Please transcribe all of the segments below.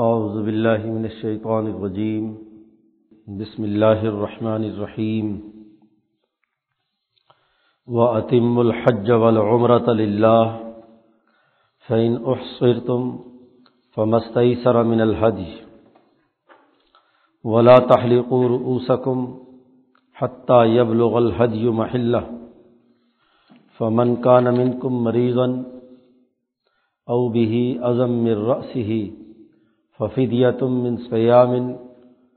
اعوذ باللہ من الشیطان الرجیم۔ بسم اللہ الرحمن الرحیم۔ وَأَتِمُّ الْحَجَّ وَالْعُمْرَةَ لِلَّهِ فَإِنْ أُحْصِرْتُمْ فَمَا اسْتَيْسَرَ مِنَ الْهَدْيِ۔ وَلَا تَحْلِقُوا رُؤُوسَكُمْ حَتَّى يَبْلُغَ الْهَدْيُ مَحِلَّهُ۔ فَمَنْ كَانَ مِنْكُمْ مَرِيضًا أَوْ بِهِ أَذًى مِّن رَّأْسِهِ ففدیت من سیام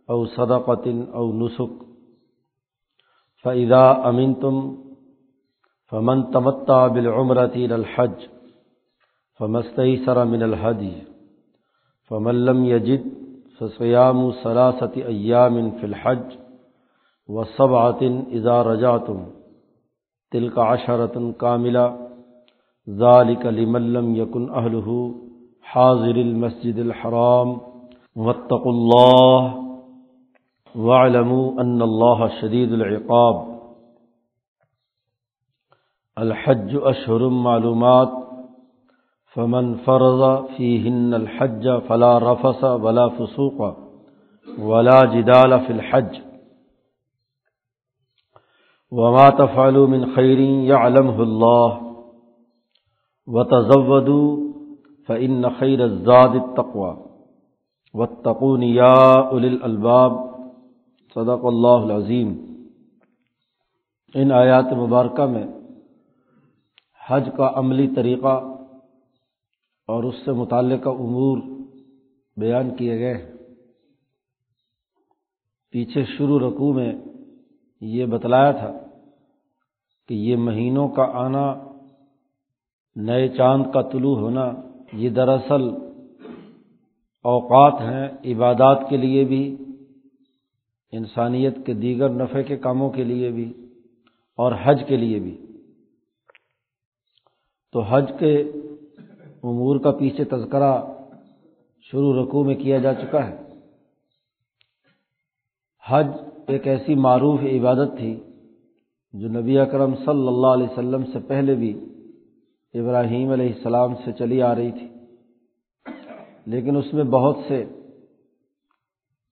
او صدقۃ او نسخ فعدا امن تم فمن تمتا بالعمرتی الحج فمستعی سر من الحدی فملم یجد فسیام سراست ایام فی الحج و صبعطن اذا رجاتم تلک عشرۃ کاملہ ذالک لملم یکن اہلہ حاضر المسجد الحرام، واتقوا الله واعلموا أن الله شديد العقاب. الحج أشهر معلومات، فمن فرض فيهن الحج فلا رفس ولا فسوق ولا جدال في الحج. وما تفعلوا من خير يعلمه الله. وتزودوا فعن خیر زاد تقوا و تقونیا الباب صدق اللہ العظیم ان آیات مبارکہ میں حج کا عملی طریقہ اور اس سے متعلقہ امور بیان کیے گئے ہیں۔ پیچھے شروع رقوع میں یہ بتلایا تھا کہ یہ مہینوں کا آنا، نئے چاند کا طلوع ہونا یہ دراصل اوقات ہیں عبادات کے لیے بھی، انسانیت کے دیگر نفع کے کاموں کے لیے بھی اور حج کے لیے بھی۔ تو حج کے امور کا پیچھے تذکرہ شروع رقوع میں کیا جا چکا ہے۔ حج ایک ایسی معروف عبادت تھی جو نبی اکرم صلی اللہ علیہ وسلم سے پہلے بھی ابراہیم علیہ السلام سے چلی آ رہی تھی۔ لیکن اس میں بہت سے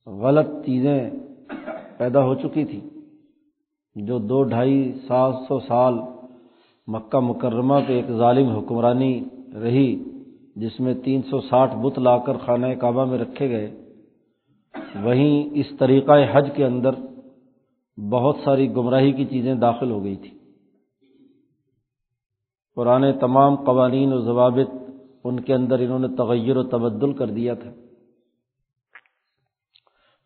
غلط چیزیں پیدا ہو چکی تھیں۔ جو دو ڈھائی سات سو سال مکہ مکرمہ پہ ایک ظالم حکمرانی رہی، جس میں تین سو ساٹھ بت لا کر خانہ کعبہ میں رکھے گئے، وہیں اس طریقۂ حج کے اندر بہت ساری گمراہی کی چیزیں داخل ہو گئی تھیں۔ پرانے تمام قوانین و ضوابط ان کے اندر انہوں نے تغیر و تبدل کر دیا تھا۔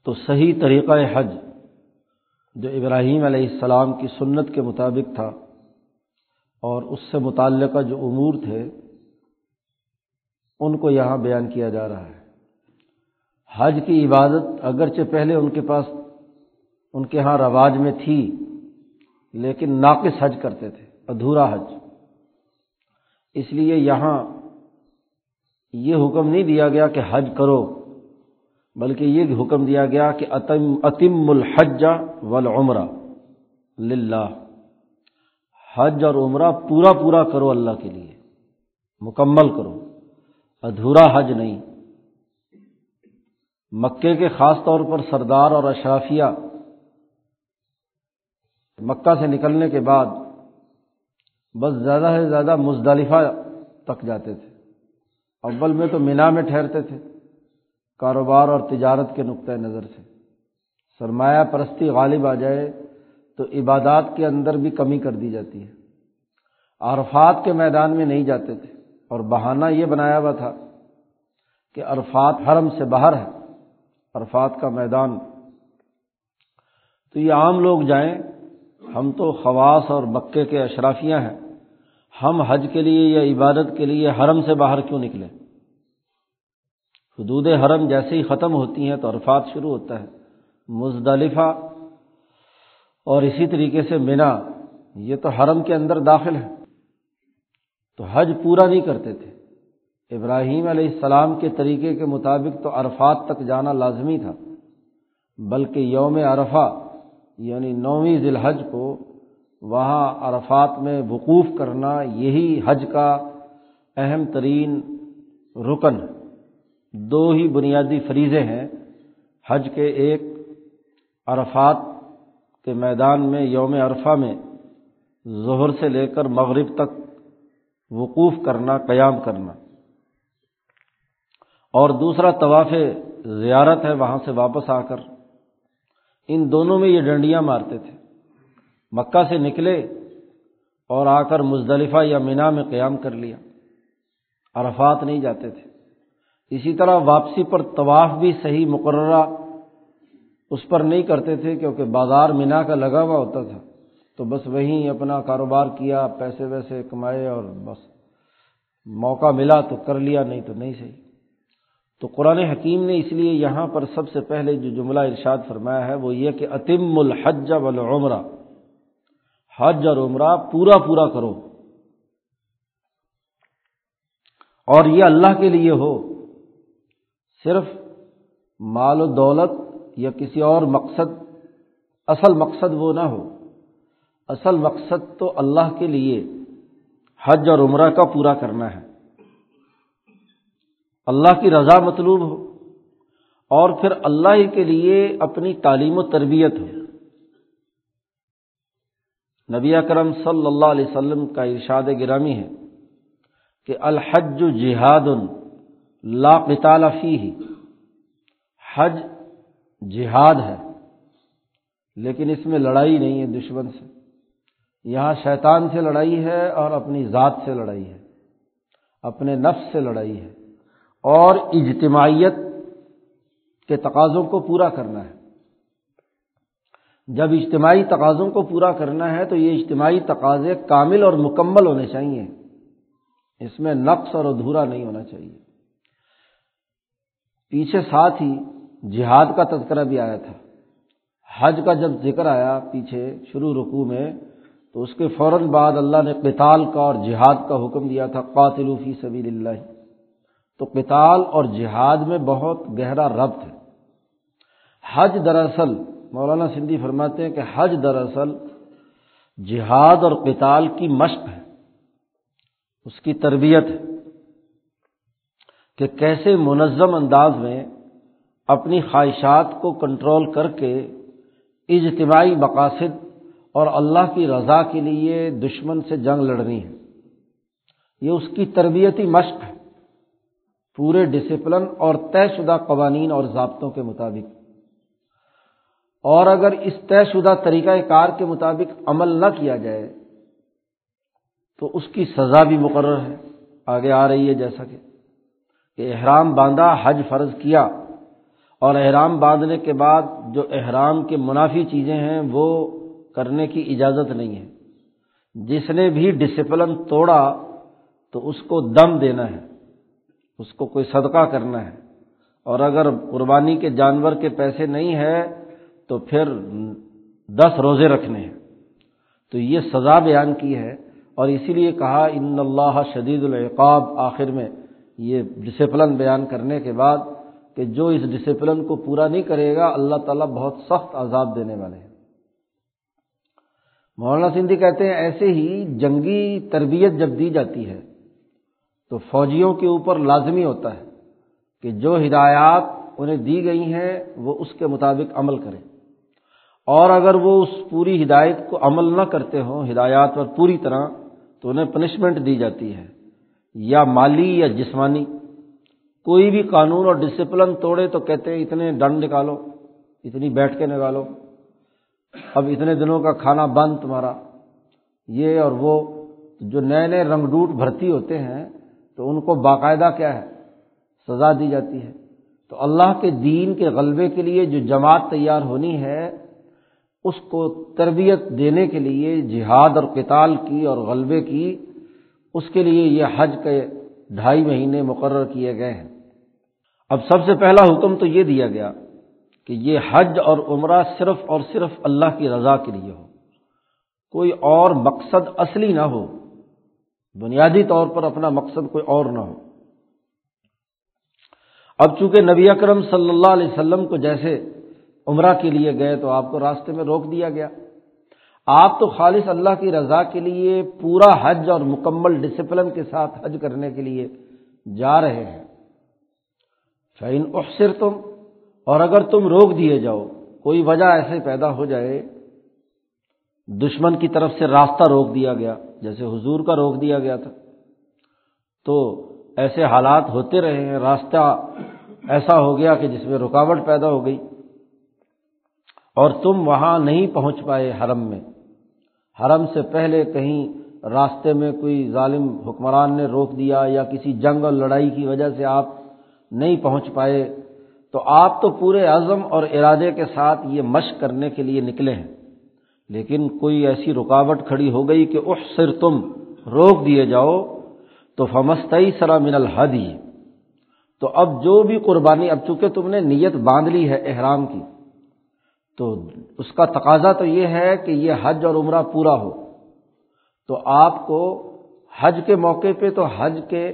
تو صحیح طریقہ حج جو ابراہیم علیہ السلام کی سنت کے مطابق تھا اور اس سے متعلقہ جو امور تھے، ان کو یہاں بیان کیا جا رہا ہے۔ حج کی عبادت اگرچہ پہلے ان کے پاس، ان کے ہاں رواج میں تھی، لیکن ناقص حج کرتے تھے، ادھورا حج۔ اس لیے یہاں یہ حکم نہیں دیا گیا کہ حج کرو، بلکہ یہ حکم دیا گیا کہ اتم الحج والعمرہ للہ۔ حج اور عمرہ پورا پورا کرو اللہ کے لیے، مکمل کرو، ادھورا حج نہیں۔ مکے کے خاص طور پر سردار اور اشرافیہ، مکہ سے نکلنے کے بعد بس زیادہ سے زیادہ مزدلفہ تک جاتے تھے۔ اول میں تو مینا میں ٹھہرتے تھے۔ کاروبار اور تجارت کے نقطۂ نظر سے۔ سرمایہ پرستی غالب آ جائے تو عبادات کے اندر بھی کمی کر دی جاتی ہے۔ عرفات کے میدان میں نہیں جاتے تھے۔ اور بہانہ یہ بنایا ہوا تھا کہ عرفات حرم سے باہر ہے۔ عرفات کا میدان۔ تو یہ عام لوگ جائیں۔ ہم تو خواص اور مکے کے اشرافیاں ہیں۔ ہم حج کے لیے یا عبادت کے لیے حرم سے باہر کیوں نکلیں حدود حرم جیسے ہی ختم ہوتی ہیں تو عرفات شروع ہوتا ہے۔ مزدلفہ اور اسی طریقے سے مینا، یہ تو حرم کے اندر داخل ہے۔ تو حج پورا نہیں کرتے تھے۔ ابراہیم علیہ السلام کے طریقے کے مطابق تو عرفات تک جانا لازمی تھا۔ بلکہ یوم عرفہ یعنی نویں ذی الحج کو وہاں عرفات میں وقوف کرنا یہی حج کا اہم ترین رکن دو ہی بنیادی فریضے ہیں۔ حج کے ایک عرفات کے میدان میں، یوم عرفہ میں ظہر سے لے کر مغرب تک وقوف کرنا، قیام کرنا۔ اور دوسرا طواف زیارت ہے، وہاں سے واپس آ کر۔ ان دونوں میں یہ ڈنڈیاں مارتے تھے۔ مکہ سے نکلے اور آ کر مزدلفہ یا مینا میں قیام کر لیا۔ عرفات نہیں جاتے تھے۔ اسی طرح واپسی پر طواف بھی صحیح مقررہ اس پر نہیں کرتے تھے کیونکہ بازار مینا کا لگا ہوا ہوتا تھا۔ تو بس وہیں اپنا کاروبار کیا، پیسے ویسے کمائے اور بس۔ موقع ملا تو کر لیا، نہیں تو نہیں صحیح۔ تو قرآن حکیم نے اس لیے یہاں پر سب سے پہلے جو جملہ ارشاد فرمایا ہے وہ یہ کہ عتم الحج والعمرہ۔ حج اور عمرہ پورا پورا کرو۔ اور یہ اللہ کے لیے ہو۔ صرف مال و دولت یا کسی اور مقصد، اصل مقصد وہ نہ ہو۔ اصل مقصد تو اللہ کے لیے حج اور عمرہ کا پورا کرنا ہے۔ اللہ کی رضا مطلوب ہو۔ اور پھر اللہ ہی کے لیے اپنی تعلیم و تربیت ہو۔ نبی اکرم صلی اللہ علیہ وسلم کا ارشاد گرامی ہے کہ الحج جہاد لا قتال فی حج جہاد ہے، لیکن اس میں لڑائی نہیں ہے دشمن سے۔ یہاں شیطان سے لڑائی ہے اور اپنی ذات سے لڑائی ہے، اپنے نفس سے لڑائی ہے۔ اور اجتماعیت کے تقاضوں کو پورا کرنا ہے۔ جب اجتماعی تقاضوں کو پورا کرنا ہے تو یہ اجتماعی تقاضے کامل اور مکمل ہونے چاہیے۔ اس میں نقص اور ادھورا نہیں ہونا چاہیے۔ پیچھے ساتھ ہی جہاد کا تذکرہ بھی آیا تھا۔ حج کا جب ذکر آیا پیچھے شروع رکوع میں، تو اس کے فوراً بعد اللہ نے قتال کا اور جہاد کا حکم دیا تھا قاتل فی سبیل اللہ تو قتال اور جہاد میں بہت گہرا ربط ہے۔ حج دراصل مولانا سندھی فرماتے ہیں کہ حج دراصل جہاد اور قتال کی مشق ہے، اس کی تربیت ہے کہ کیسے منظم انداز میں اپنی خواہشات کو کنٹرول کر کے اجتماعی مقاصد اور اللہ کی رضا کے لیے دشمن سے جنگ لڑنی ہے۔ یہ اس کی تربیتی مشق ہے، پورے ڈسپلن اور طے شدہ قوانین اور ضابطوں کے مطابق۔ اور اگر اس طے شدہ طریقہ کار کے مطابق عمل نہ کیا جائے، تو اس کی سزا بھی مقرر ہے۔ آگے آ رہی ہے جیسا کہ کہ احرام باندھا، حج فرض کیا اور احرام باندھنے کے بعد جو احرام کے منافی چیزیں ہیں، وہ کرنے کی اجازت نہیں ہے۔ جس نے بھی ڈسپلن توڑا، تو اس کو دم دینا ہے، اس کو کوئی صدقہ کرنا ہے۔ اور اگر قربانی کے جانور کے پیسے نہیں ہے تو پھر دس روزے رکھنے ہیں۔ تو یہ سزا بیان کی ہے اور اسی لیے کہا، ان اللہ شدید العقاب. آخر میں یہ ڈسپلن بیان کرنے کے بعد کہ جو اس ڈسپلن کو پورا نہیں کرے گا، اللہ تعالیٰ بہت سخت عذاب دینے والے ہیں۔ مولانا سندھی کہتے ہیں، ایسے ہی جنگی تربیت جب دی جاتی ہے، تو فوجیوں کے اوپر لازمی ہوتا ہے کہ جو ہدایات انہیں دی گئی ہیں، وہ اس کے مطابق عمل کریں۔ اور اگر وہ اس پوری ہدایت کو عمل نہ کرتے ہوں، ہدایات پر پوری طرح، تو انہیں پنشمنٹ دی جاتی ہے، یا مالی یا جسمانی۔ کوئی بھی قانون اور ڈسپلن توڑے تو کہتے ہیں، اتنے ڈنڈ نکالو، اتنی بیٹھ کے نکالو۔ اب اتنے دنوں کا کھانا بند تمہارا۔ یہ اور وہ جو نئے نئے رنگ ڈوٹ بھرتی ہوتے ہیں، تو ان کو باقاعدہ کیا ہے؟ سزا دی جاتی ہے۔ تو اللہ کے دین کے غلبے کے لیے جو جماعت تیار ہونی ہے اس کو تربیت دینے کے لیے جہاد اور قتال کی اور غلبے کی، اس کے لیے یہ حج کے ڈھائی مہینے مقرر کیے گئے ہیں۔ اب سب سے پہلا حکم تو یہ دیا گیا کہ یہ حج اور عمرہ صرف اور صرف اللہ کی رضا کے لیے ہو۔ کوئی اور مقصد اصلی نہ ہو، بنیادی طور پر اپنا مقصد کوئی اور نہ ہو۔ اب چونکہ نبی اکرم صلی اللہ علیہ وسلم کو جیسے عمرہ کے لیے گئے تو آپ کو راستے میں روک دیا گیا۔ آپ تو خالص اللہ کی رضا کے لیے پورا حج اور مکمل ڈسپلن کے ساتھ حج کرنے کے لیے جا رہے ہیں۔ فعین اخسر تم اور اگر تم روک دیے جاؤ، کوئی وجہ ایسے پیدا ہو جائے، دشمن کی طرف سے راستہ روک دیا گیا، جیسے حضور کا روک دیا گیا تھا۔ تو ایسے حالات ہوتے رہے ہیں، راستہ ایسا ہو گیا کہ جس میں رکاوٹ پیدا ہو گئی۔ اور تم وہاں نہیں پہنچ پائے حرم میں۔ حرم سے پہلے کہیں راستے میں کوئی ظالم حکمران نے روک دیا یا کسی جنگ اور لڑائی کی وجہ سے آپ نہیں پہنچ پائے، تو آپ تو پورے عزم اور ارادے کے ساتھ یہ مشق کرنے کے لیے نکلے ہیں۔ لیکن کوئی ایسی رکاوٹ کھڑی ہو گئی کہ اح سر تم روک دیے جاؤ، تو فمستئی سرا من الحدی تو اب جو بھی قربانی، اب چونکہ تم نے نیت باندھ لی ہے احرام کی تو اس کا تقاضا تو یہ ہے کہ یہ حج اور عمرہ پورا ہو۔ تو آپ کو حج کے موقع پہ تو حج کے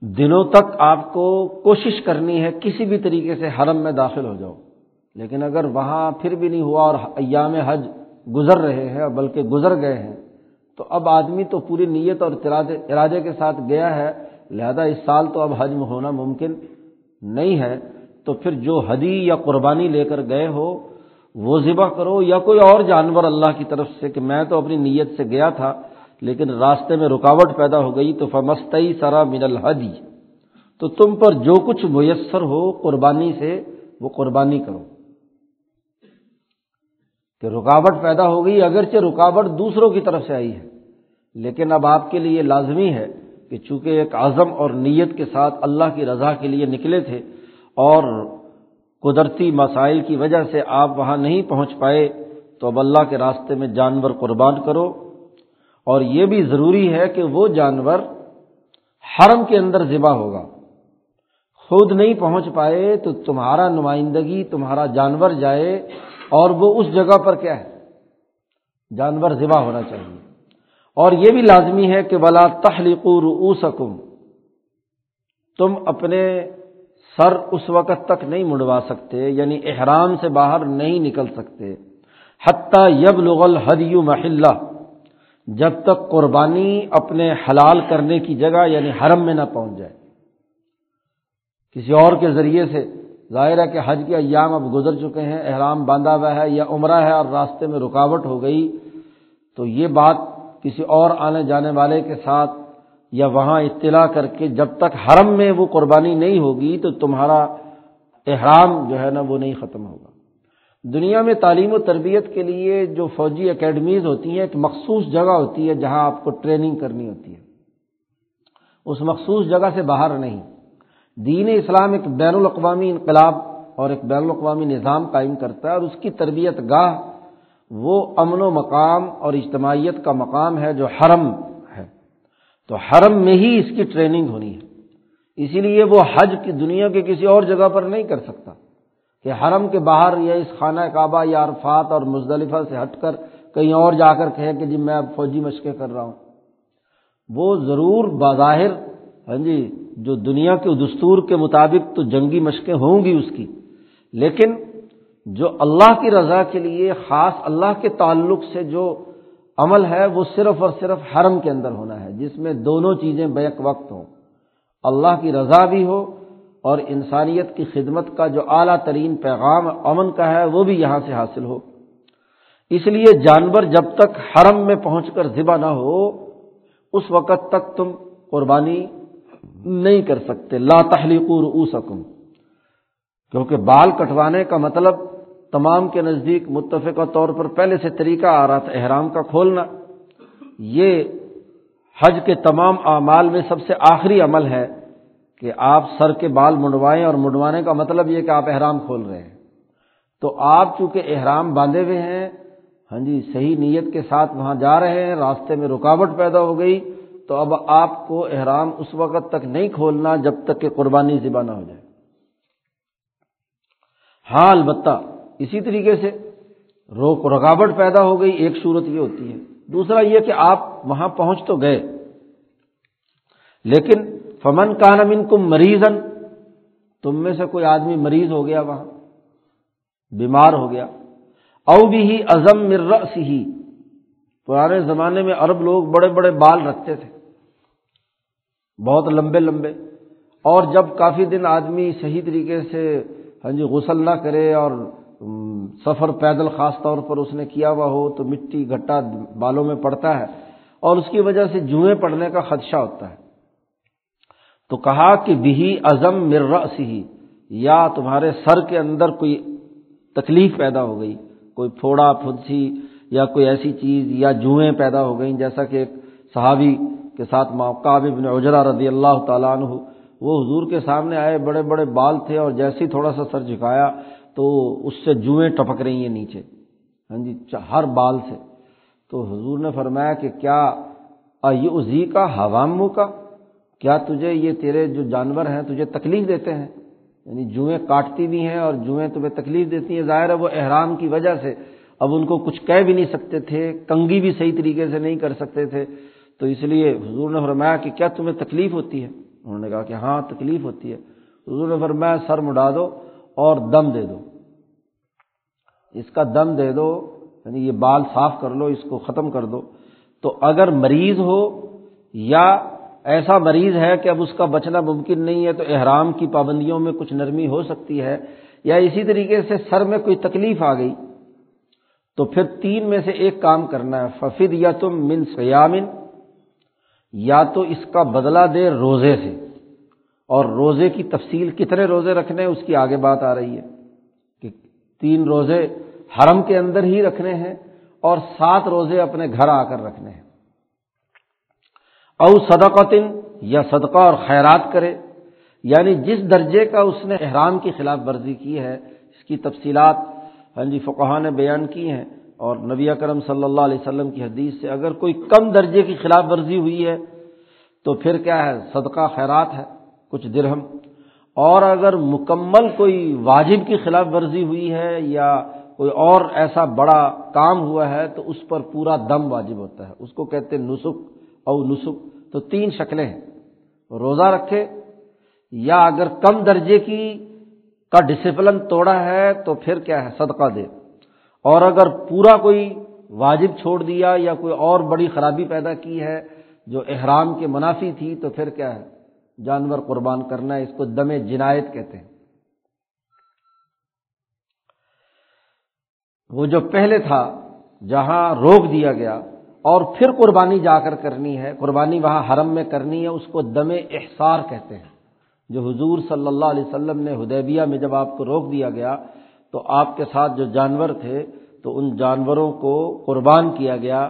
دنوں تک آپ کو کوشش کرنی ہے کسی بھی طریقے سے حرم میں داخل ہو جاؤ۔ لیکن اگر وہاں پھر بھی نہیں ہوا اور ایام حج گزر رہے ہیں بلکہ گزر گئے ہیں، تو اب آدمی تو پوری نیت اور ارادے کے ساتھ گیا ہے۔ لہذا اس سال تو اب حج میں ہونا ممکن نہیں ہے۔ تو پھر جو حدی یا قربانی لے کر گئے ہو، وہ ذبح کرو یا کوئی اور جانور اللہ کی طرف سے کہ میں تو اپنی نیت سے گیا تھا، لیکن راستے میں رکاوٹ پیدا ہو گئی، تو فمستئی سرا من الحدی تو تم پر جو کچھ میسر ہو قربانی سے، وہ قربانی کرو۔ کہ رکاوٹ پیدا ہو گئی، اگرچہ رکاوٹ دوسروں کی طرف سے آئی ہے، لیکن اب آپ کے لیے لازمی ہے کہ چونکہ ایک عزم اور نیت کے ساتھ اللہ کی رضا کے لیے نکلے تھے اور قدرتی مسائل کی وجہ سے آپ وہاں نہیں پہنچ پائے، تو اب اللہ کے راستے میں جانور قربان کرو۔ اور یہ بھی ضروری ہے کہ وہ جانور حرم کے اندر ذبح ہوگا۔ خود نہیں پہنچ پائے تو تمہارا نمائندگی، تمہارا جانور جائے، اور وہ اس جگہ پر کیا ہے؟ جانور ذبح ہونا چاہیے۔ اور یہ بھی لازمی ہے کہ بلا تخلیق رؤوسکم تم اپنے سر اس وقت تک نہیں مڑوا سکتے یعنی احرام سے باہر نہیں نکل سکتے۔ حتیٰ یب لغل حدیو محلہ، جب تک قربانی اپنے حلال کرنے کی جگہ یعنی حرم میں نہ پہنچ جائے۔ کسی اور کے ذریعے سے ظاہر ہے کہ حج کے ایام اب گزر چکے ہیں، احرام باندھا ہوا ہے یا عمرہ ہے اور راستے میں رکاوٹ ہو گئی، تو یہ بات کسی اور آنے جانے والے کے ساتھ یا وہاں اطلاع کر کے جب تک حرم میں وہ قربانی نہیں ہوگی تو تمہارا احرام جو ہے نا وہ نہیں ختم ہوگا۔ دنیا میں تعلیم و تربیت کے لیے جو فوجی اکیڈمیز ہوتی ہیں، ایک مخصوص جگہ ہوتی ہے جہاں آپ کو ٹریننگ کرنی ہوتی ہے۔ اس مخصوص جگہ سے باہر نہیں۔ دین اسلام ایک بین الاقوامی انقلاب اور ایک بین الاقوامی نظام قائم کرتا ہے اور اس کی تربیت گاہ وہ امن و مقام اور اجتماعیت کا مقام ہے جو حرم تو حرم میں ہی اس کی ٹریننگ ہونی ہے۔ اسی لیے وہ حج کی دنیا کے کسی اور جگہ پر نہیں کر سکتا کہ حرم کے باہر یا اس خانہ کعبہ یا عرفات اور مزدلفہ سے ہٹ کر کہیں اور جا کر کہے کہ جی میں اب فوجی مشقیں کر رہا ہوں۔ وہ ضرور بظاہر ہاں جی جو دنیا کے دستور کے مطابق تو جنگی مشقیں ہوں گی اس کی، لیکن جو اللہ کی رضا کے لیے، خاص اللہ کے تعلق سے جو عمل ہے وہ صرف اور صرف حرم کے اندر ہونا ہے، جس میں دونوں چیزیں بیک وقت ہوں۔ اللہ کی رضا بھی ہو اور انسانیت کی خدمت کا جو اعلیٰ ترین پیغام امن کا ہے، وہ بھی یہاں سے حاصل ہو۔ اس لیے جانور جب تک حرم میں پہنچ کر ذبح نہ ہو، اس وقت تک تم قربانی نہیں کر سکتے۔ لا تحلیق او سکم کیونکہ بال کٹوانے کا مطلب تمام کے نزدیک متفقہ طور پر پہلے سے طریقہ آ رہا تھا احرام کا کھولنا، یہ حج کے تمام اعمال میں سب سے آخری عمل ہے کہ آپ سر کے بال منڈوائیں اور منڈوانے کا مطلب یہ کہ آپ احرام کھول رہے ہیں۔ تو آپ چونکہ احرام باندھے ہوئے ہیں ہاں جی صحیح نیت کے ساتھ وہاں جا رہے ہیں، راستے میں رکاوٹ پیدا ہو گئی، تو اب آپ کو احرام اس وقت تک نہیں کھولنا جب تک کہ قربانی ذبح نہ ہو جائے۔ ہاں البتہ اسی طریقے سے روک رکاوٹ پیدا ہو گئی، ایک صورت یہ ہوتی ہے۔ دوسرا یہ کہ آپ وہاں پہنچ تو گئے، لیکن فمن کا نمن کم مریضن تم میں سے کوئی آدمی مریض ہو گیا وہاں، بیمار ہو گیا۔ او بھی ہی ازم مرس ہی پرانے زمانے میں عرب لوگ بڑے بڑے بال رکھتے تھے، بہت لمبے لمبے۔ اور جب کافی دن آدمی صحیح طریقے سے ہاں جی غسل نہ کرے اور سفر پیدل خاص طور پر اس نے کیا ہوا ہو تو مٹی گھٹا بالوں میں پڑتا ہے اور اس کی وجہ سے جوئیں پڑنے کا خدشہ ہوتا ہے۔ تو کہا کہ بھی ازم مر سی یا تمہارے سر کے اندر کوئی تکلیف پیدا ہو گئی، کوئی پھوڑا پھدسی یا کوئی ایسی چیز یا جوئیں پیدا ہو گئیں، جیسا کہ ایک صحابی کے ساتھ ماقاب ابن اجرا رضی اللہ تعالیٰ عنہ، وہ حضور کے سامنے آئے، بڑے بڑے بال تھے اور جیسے ہی تھوڑا سا سر جھکایا تو اس سے جوئیں ٹپک رہی ہیں نیچے۔ ہاں جی ہر بال سے۔ تو حضور نے فرمایا کہ کیا ازی کا حواموں کا کیا تجھے یہ تیرے جو جانور ہیں تجھے تکلیف دیتے ہیں؟ یعنی جوئیں کاٹتی بھی ہیں اور جوئیں تمہیں تکلیف دیتی ہیں۔ ظاہر ہے وہ احرام کی وجہ سے۔ اب ان کو کچھ کہہ بھی نہیں سکتے تھے کنگی بھی صحیح طریقے سے نہیں کر سکتے تھے۔ تو اس لیے حضور نے فرمایا کہ کیا تمہیں تکلیف ہوتی ہے؟ انہوں نے کہا کہ ہاں تکلیف ہوتی ہے۔ حضور نے فرمایا، سر مڈا دو۔ اور دم دے دو۔ اس کا دم دے دو یعنی یہ بال صاف کر لو، اس کو ختم کر دو۔ تو اگر مریض ہو یا ایسا مریض ہے کہ اب اس کا بچنا ممکن نہیں ہے، تو احرام کی پابندیوں میں کچھ نرمی ہو سکتی ہے یا اسی طریقے سے سر میں کوئی تکلیف آ گئی، تو پھر تین میں سے ایک کام کرنا ہے۔ ففید یا تم من سیامن یا تو اس کا بدلہ دے روزے سے۔ اور روزے کی تفصیل کتنے روزے رکھنے اس کی آگے بات آ رہی ہے کہ تین روزے حرم کے اندر ہی رکھنے ہیں اور سات روزے اپنے گھر آ کر رکھنے ہیں۔ او صدقتن، یا صدقہ اور خیرات کرے۔ یعنی جس درجے کا اس نے احرام کی خلاف ورزی کی ہے، اس کی تفصیلات ہاں جی فقہ نے بیان کی ہیں۔ اور نبی کرم صلی اللہ علیہ وسلم کی حدیث سے اگر کوئی کم درجے کی خلاف ورزی ہوئی ہے، تو پھر کیا ہے؟ صدقہ خیرات ہے۔ کچھ درہم۔ اور اگر مکمل کوئی واجب کی خلاف ورزی ہوئی ہے یا کوئی اور ایسا بڑا کام ہوا ہے تو اس پر پورا دم واجب ہوتا ہے۔ اس کو کہتے ہیں نسخ او نسخ تو تین شکلیں ہیں۔ روزہ رکھے یا اگر کم درجے کی کا ڈسپلن توڑا ہے تو پھر کیا ہے؟ صدقہ دے۔ اور اگر پورا کوئی واجب چھوڑ دیا یا کوئی اور بڑی خرابی پیدا کی ہے جو احرام کے منافی تھی تو پھر کیا ہے؟ جانور قربان کرنا ہے اس کو دم جنایت کہتے ہیں۔ وہ جو پہلے تھا، جہاں روک دیا گیا اور پھر قربانی جا کر کرنی ہے، قربانی وہاں حرم میں کرنی ہے، اس کو دم احسار کہتے ہیں۔ جو حضور صلی اللہ علیہ وسلم نے ہدیبیہ میں جب آپ کو روک دیا گیا، تو آپ کے ساتھ جو جانور تھے، تو ان جانوروں کو قربان کیا گیا۔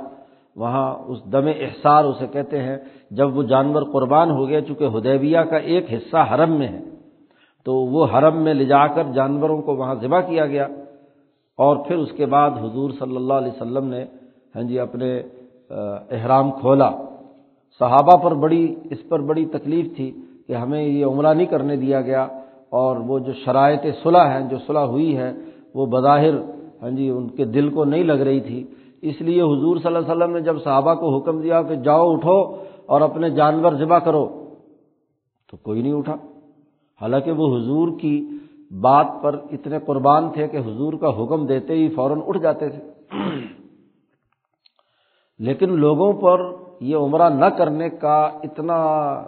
وہاں اس دم احسار اسے کہتے ہیں، جب وہ جانور قربان ہو گیا، چونکہ ہدیبیہ کا ایک حصہ حرم میں ہے، تو وہ حرم میں لے جا کر جانوروں کو وہاں ذبح کیا گیا۔ اور پھر اس کے بعد حضور صلی اللہ علیہ وسلم نے ہاں جی اپنے احرام کھولا۔ صحابہ پر بڑی، اس پر بڑی تکلیف تھی کہ ہمیں یہ عمرہ نہیں کرنے دیا گیا۔ اور وہ جو شرائط صلح ہیں، جو صلح ہوئی ہے وہ بظاہر ہاں جی ان کے دل کو نہیں لگ رہی تھی۔ اس لیے حضور صلی اللہ علیہ وسلم نے جب صحابہ کو حکم دیا کہ جاؤ اٹھو اور اپنے جانور ذبح کرو، تو کوئی نہیں اٹھا۔ حالانکہ وہ حضور کی بات پر اتنے قربان تھے کہ حضور کا حکم دیتے ہی فوراً اٹھ جاتے تھے۔ لیکن لوگوں پر یہ عمرہ نہ کرنے کا اتنا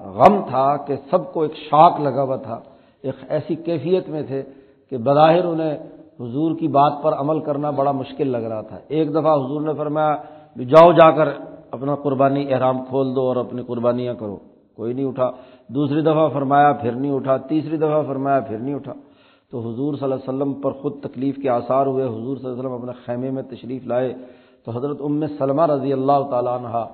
غم تھا کہ سب کو ایک شاک لگا ہوا تھا۔ ایک ایسی کیفیت میں تھے کہ بظاہر انہیں حضور کی بات پر عمل کرنا بڑا مشکل لگ رہا تھا۔ ایک دفعہ حضور نے فرمایا، جاؤ جا کر اپنا قربانی احرام کھول دو اور اپنی قربانیاں کرو۔ کوئی نہیں اٹھا۔ دوسری دفعہ فرمایا، پھر نہیں اٹھا۔ تیسری دفعہ فرمایا، پھر نہیں اٹھا۔ تو حضور صلی اللہ علیہ وسلم پر خود تکلیف کے آثار ہوئے۔ حضور صلی اللہ علیہ وسلم اپنے خیمے میں تشریف لائے۔ تو حضرت ام سلمہ رضی اللہ تعالیٰ عنہ،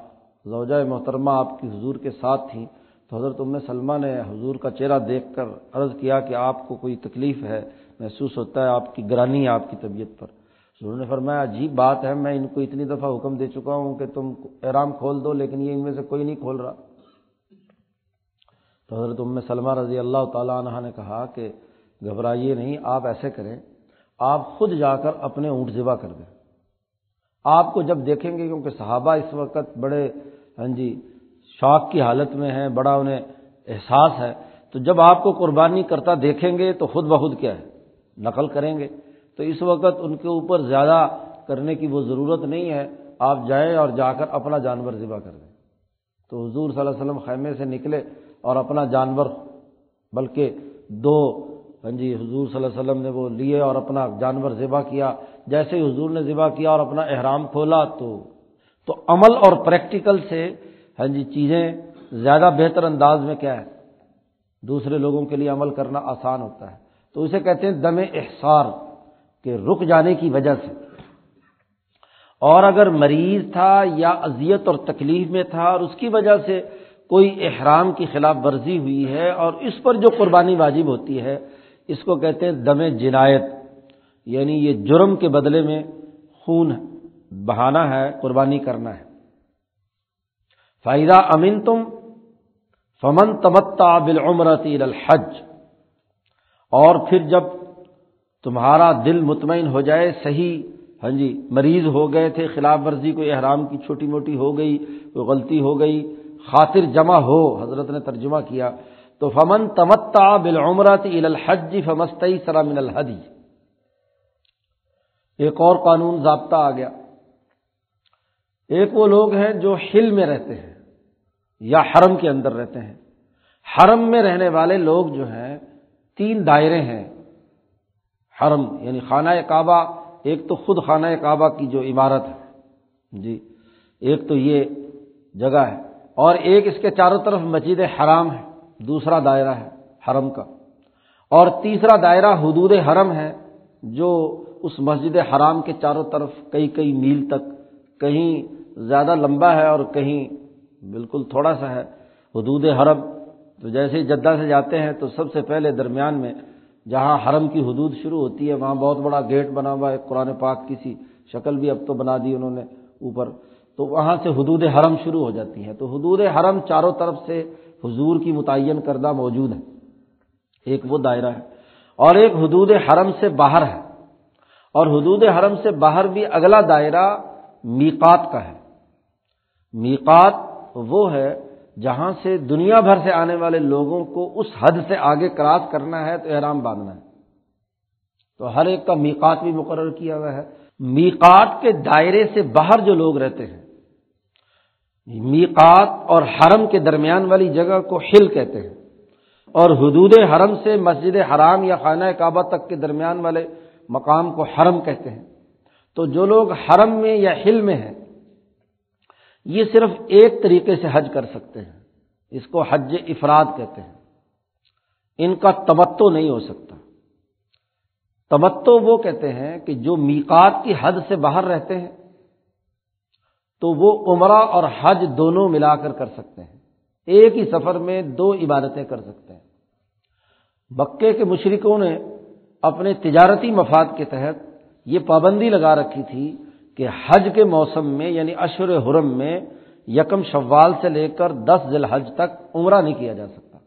زوجہ محترمہ آپ کی حضور کے ساتھ تھیں۔ تو حضرت ام سلمہ نے حضور کا چہرہ دیکھ کر عرض کیا کہ آپ کو کوئی تکلیف ہے۔ محسوس ہوتا ہے آپ کی گرانی آپ کی طبیعت پر۔ حضور نے فرمایا، عجیب بات ہے، میں ان کو اتنی دفعہ حکم دے چکا ہوں کہ تم احرام کھول دو، لیکن یہ ان میں سے کوئی نہیں کھول رہا۔ تو حضرت ام سلمہ رضی اللہ تعالیٰ عنہ نے کہا کہ، گھبرائیے نہیں، آپ ایسے کریں، آپ خود جا کر اپنے اونٹ ذبح کر دیں۔ آپ کو جب دیکھیں گے، کیونکہ صحابہ اس وقت بڑے ہاں جی شوق کی حالت میں ہیں، بڑا انہیں احساس ہے۔ تو جب آپ کو قربانی کرتا دیکھیں گے تو خود بخود کیا ہے؟ نقل کریں گے۔ تو اس وقت ان کے اوپر زیادہ کرنے کی وہ ضرورت نہیں ہے۔ آپ جائیں اور جا کر اپنا جانور ذبح کر دیں۔ تو حضور صلی اللہ علیہ وسلم خیمے سے نکلے اور اپنا جانور، بلکہ دو ہاں جی حضور صلی اللہ علیہ وسلم نے وہ لیے اور اپنا جانور ذبح کیا۔ جیسے ہی حضور نے ذبح کیا اور اپنا احرام کھولا تو تو عمل اور پریکٹیکل سے ہاں جی چیزیں زیادہ بہتر انداز میں کیا ہے؟ دوسرے لوگوں کے لیے عمل کرنا آسان ہوتا ہے۔ تو اسے کہتے ہیں دم احسار کے رک جانے کی وجہ سے۔ اور اگر مریض تھا یا اذیت اور تکلیف میں تھا اور اس کی وجہ سے کوئی احرام کی خلاف ورزی ہوئی ہے اور اس پر جو قربانی واجب ہوتی ہے، اس کو کہتے ہیں دم جنایت۔ یعنی یہ جرم کے بدلے میں خون بہانا ہے، قربانی کرنا ہے۔ فائدہ امین تم فمن تمتا بالعمرتی الحج۔ اور پھر جب تمہارا دل مطمئن ہو جائے، صحیح ہاں جی مریض ہو گئے تھے، خلاف ورزی، کوئی احرام کی چھوٹی موٹی ہو گئی، کوئی غلطی ہو گئی، خاطر جمع ہو، حضرت نے ترجمہ کیا، تو فمن تمتا بالعمرت الحج فمستی سلام الحدی ایک اور قانون ضابطہ آ گیا۔ ایک وہ لوگ ہیں جو ہل میں رہتے ہیں یا حرم کے اندر رہتے ہیں۔ حرم میں رہنے والے لوگ جو ہیں تین دائرے ہیں۔ حرم یعنی خانہ کعبہ، ایک تو خود خانہ کعبہ کی جو عمارت ہے۔ جی ایک تو یہ جگہ ہے۔ اور ایک اس کے چاروں طرف مسجد حرام ہے، دوسرا دائرہ ہے حرم کا۔ اور تیسرا دائرہ حدود حرم ہے، جو اس مسجد حرام کے چاروں طرف کئی کئی میل تک، کہیں زیادہ لمبا ہے اور کہیں بالکل تھوڑا سا ہے۔ حدود حرم تو جیسے جدہ سے جاتے ہیں تو سب سے پہلے درمیان میں جہاں حرم کی حدود شروع ہوتی ہے، وہاں بہت بڑا گیٹ بنا ہوا ہے قرآن پاک کی سی شکل بھی اب تو بنا دی انہوں نے اوپر۔ تو وہاں سے حدود حرم شروع ہو جاتی ہے تو حدود حرم چاروں طرف سے حضور کی متعین کردہ موجود ہے ایک وہ دائرہ ہے۔ اور ایک حدود حرم سے باہر ہے۔ اور حدود حرم سے باہر بھی اگلا دائرہ میقات کا ہے۔ میقات وہ ہے جہاں سے دنیا بھر سے آنے والے لوگوں کو اس حد سے آگے کراس کرنا ہے تو احرام باندھنا ہے۔ تو ہر ایک کا میقات بھی مقرر کیا ہوا ہے۔ میقات کے دائرے سے باہر جو لوگ رہتے ہیں، میقات اور حرم کے درمیان والی جگہ کو ہل کہتے ہیں۔ اور حدود حرم سے مسجد حرام یا خانہ کعبہ تک کے درمیان والے مقام کو حرم کہتے ہیں۔ تو جو لوگ حرم میں یا ہل میں ہیں یہ صرف ایک طریقے سے حج کر سکتے ہیں، اس کو حج افراد کہتے ہیں۔ ان کا تبتو نہیں ہو سکتا۔ تبتو وہ کہتے ہیں کہ جو میقات کی حد سے باہر رہتے ہیں، تو وہ عمرہ اور حج دونوں ملا کر کر سکتے ہیں۔ ایک ہی سفر میں دو عبادتیں کر سکتے ہیں۔ بکے کے مشرقوں نے اپنے تجارتی مفاد کے تحت یہ پابندی لگا رکھی تھی کہ حج کے موسم میں یعنی اشر حرم میں یکم شوال سے لے کر دس ذیل حج تک عمرہ نہیں کیا جا سکتا۔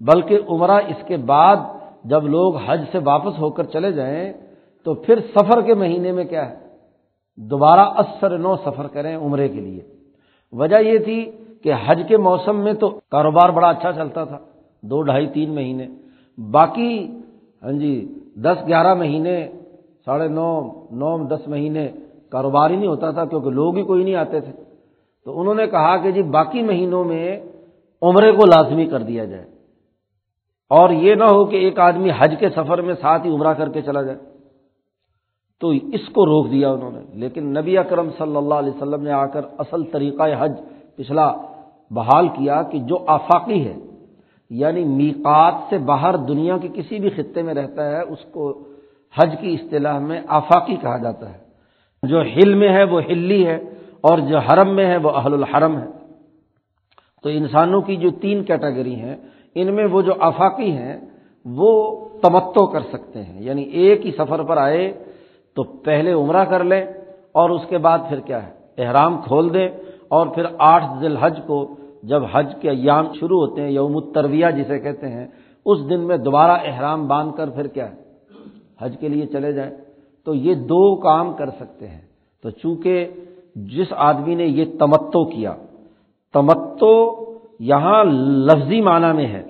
بلکہ عمرہ اس کے بعد جب لوگ حج سے واپس ہو کر چلے جائیں تو پھر سفر کے مہینے میں کیا ہے؟ دوبارہ اثر نو سفر کریں عمرے کے لیے۔ وجہ یہ تھی کہ حج کے موسم میں تو کاروبار بڑا اچھا چلتا تھا، دو ڈھائی تین مہینے۔ باقی ہاں جی دس گیارہ مہینے ساڑھے نو نو دس مہینے کاروبار ہی نہیں ہوتا تھا کیونکہ لوگ ہی کوئی نہیں آتے تھے۔ تو انہوں نے کہا کہ جی باقی مہینوں میں عمرے کو لازمی کر دیا جائے۔ اور یہ نہ ہو کہ ایک آدمی حج کے سفر میں ساتھ ہی عمرہ کر کے چلا جائے۔ تو اس کو روک دیا انہوں نے۔ لیکن نبی اکرم صلی اللہ علیہ وسلم نے آ کر اصل طریقہ حج پچھلا بحال کیا کہ جو آفاقی ہے یعنی میقات سے باہر دنیا کے کسی بھی خطے میں رہتا ہے، اس کو حج کی اصطلاح میں آفاقی کہا جاتا ہے۔ جو ہل میں ہے وہ ہلی ہے اور جو حرم میں ہے وہ اہل الحرم ہے۔ تو انسانوں کی جو تین کیٹیگری ہیں، ان میں وہ جو آفاقی ہیں، وہ تمتو کر سکتے ہیں۔ یعنی ایک ہی سفر پر آئے تو پہلے عمرہ کر لیں اور اس کے بعد پھر کیا ہے، احرام کھول دیں اور پھر آٹھ ذی الحج کو جب حج کے ایام شروع ہوتے ہیں، یوم الترویہ جسے کہتے ہیں، اس دن میں دوبارہ احرام باندھ کر پھر کیا ہے حج کے لیے چلے جائیں تو یہ دو کام کر سکتے ہیں۔ تو چونکہ جس آدمی نے یہ تمتو کیا، تمتو یہاں لفظی معنی میں ہے۔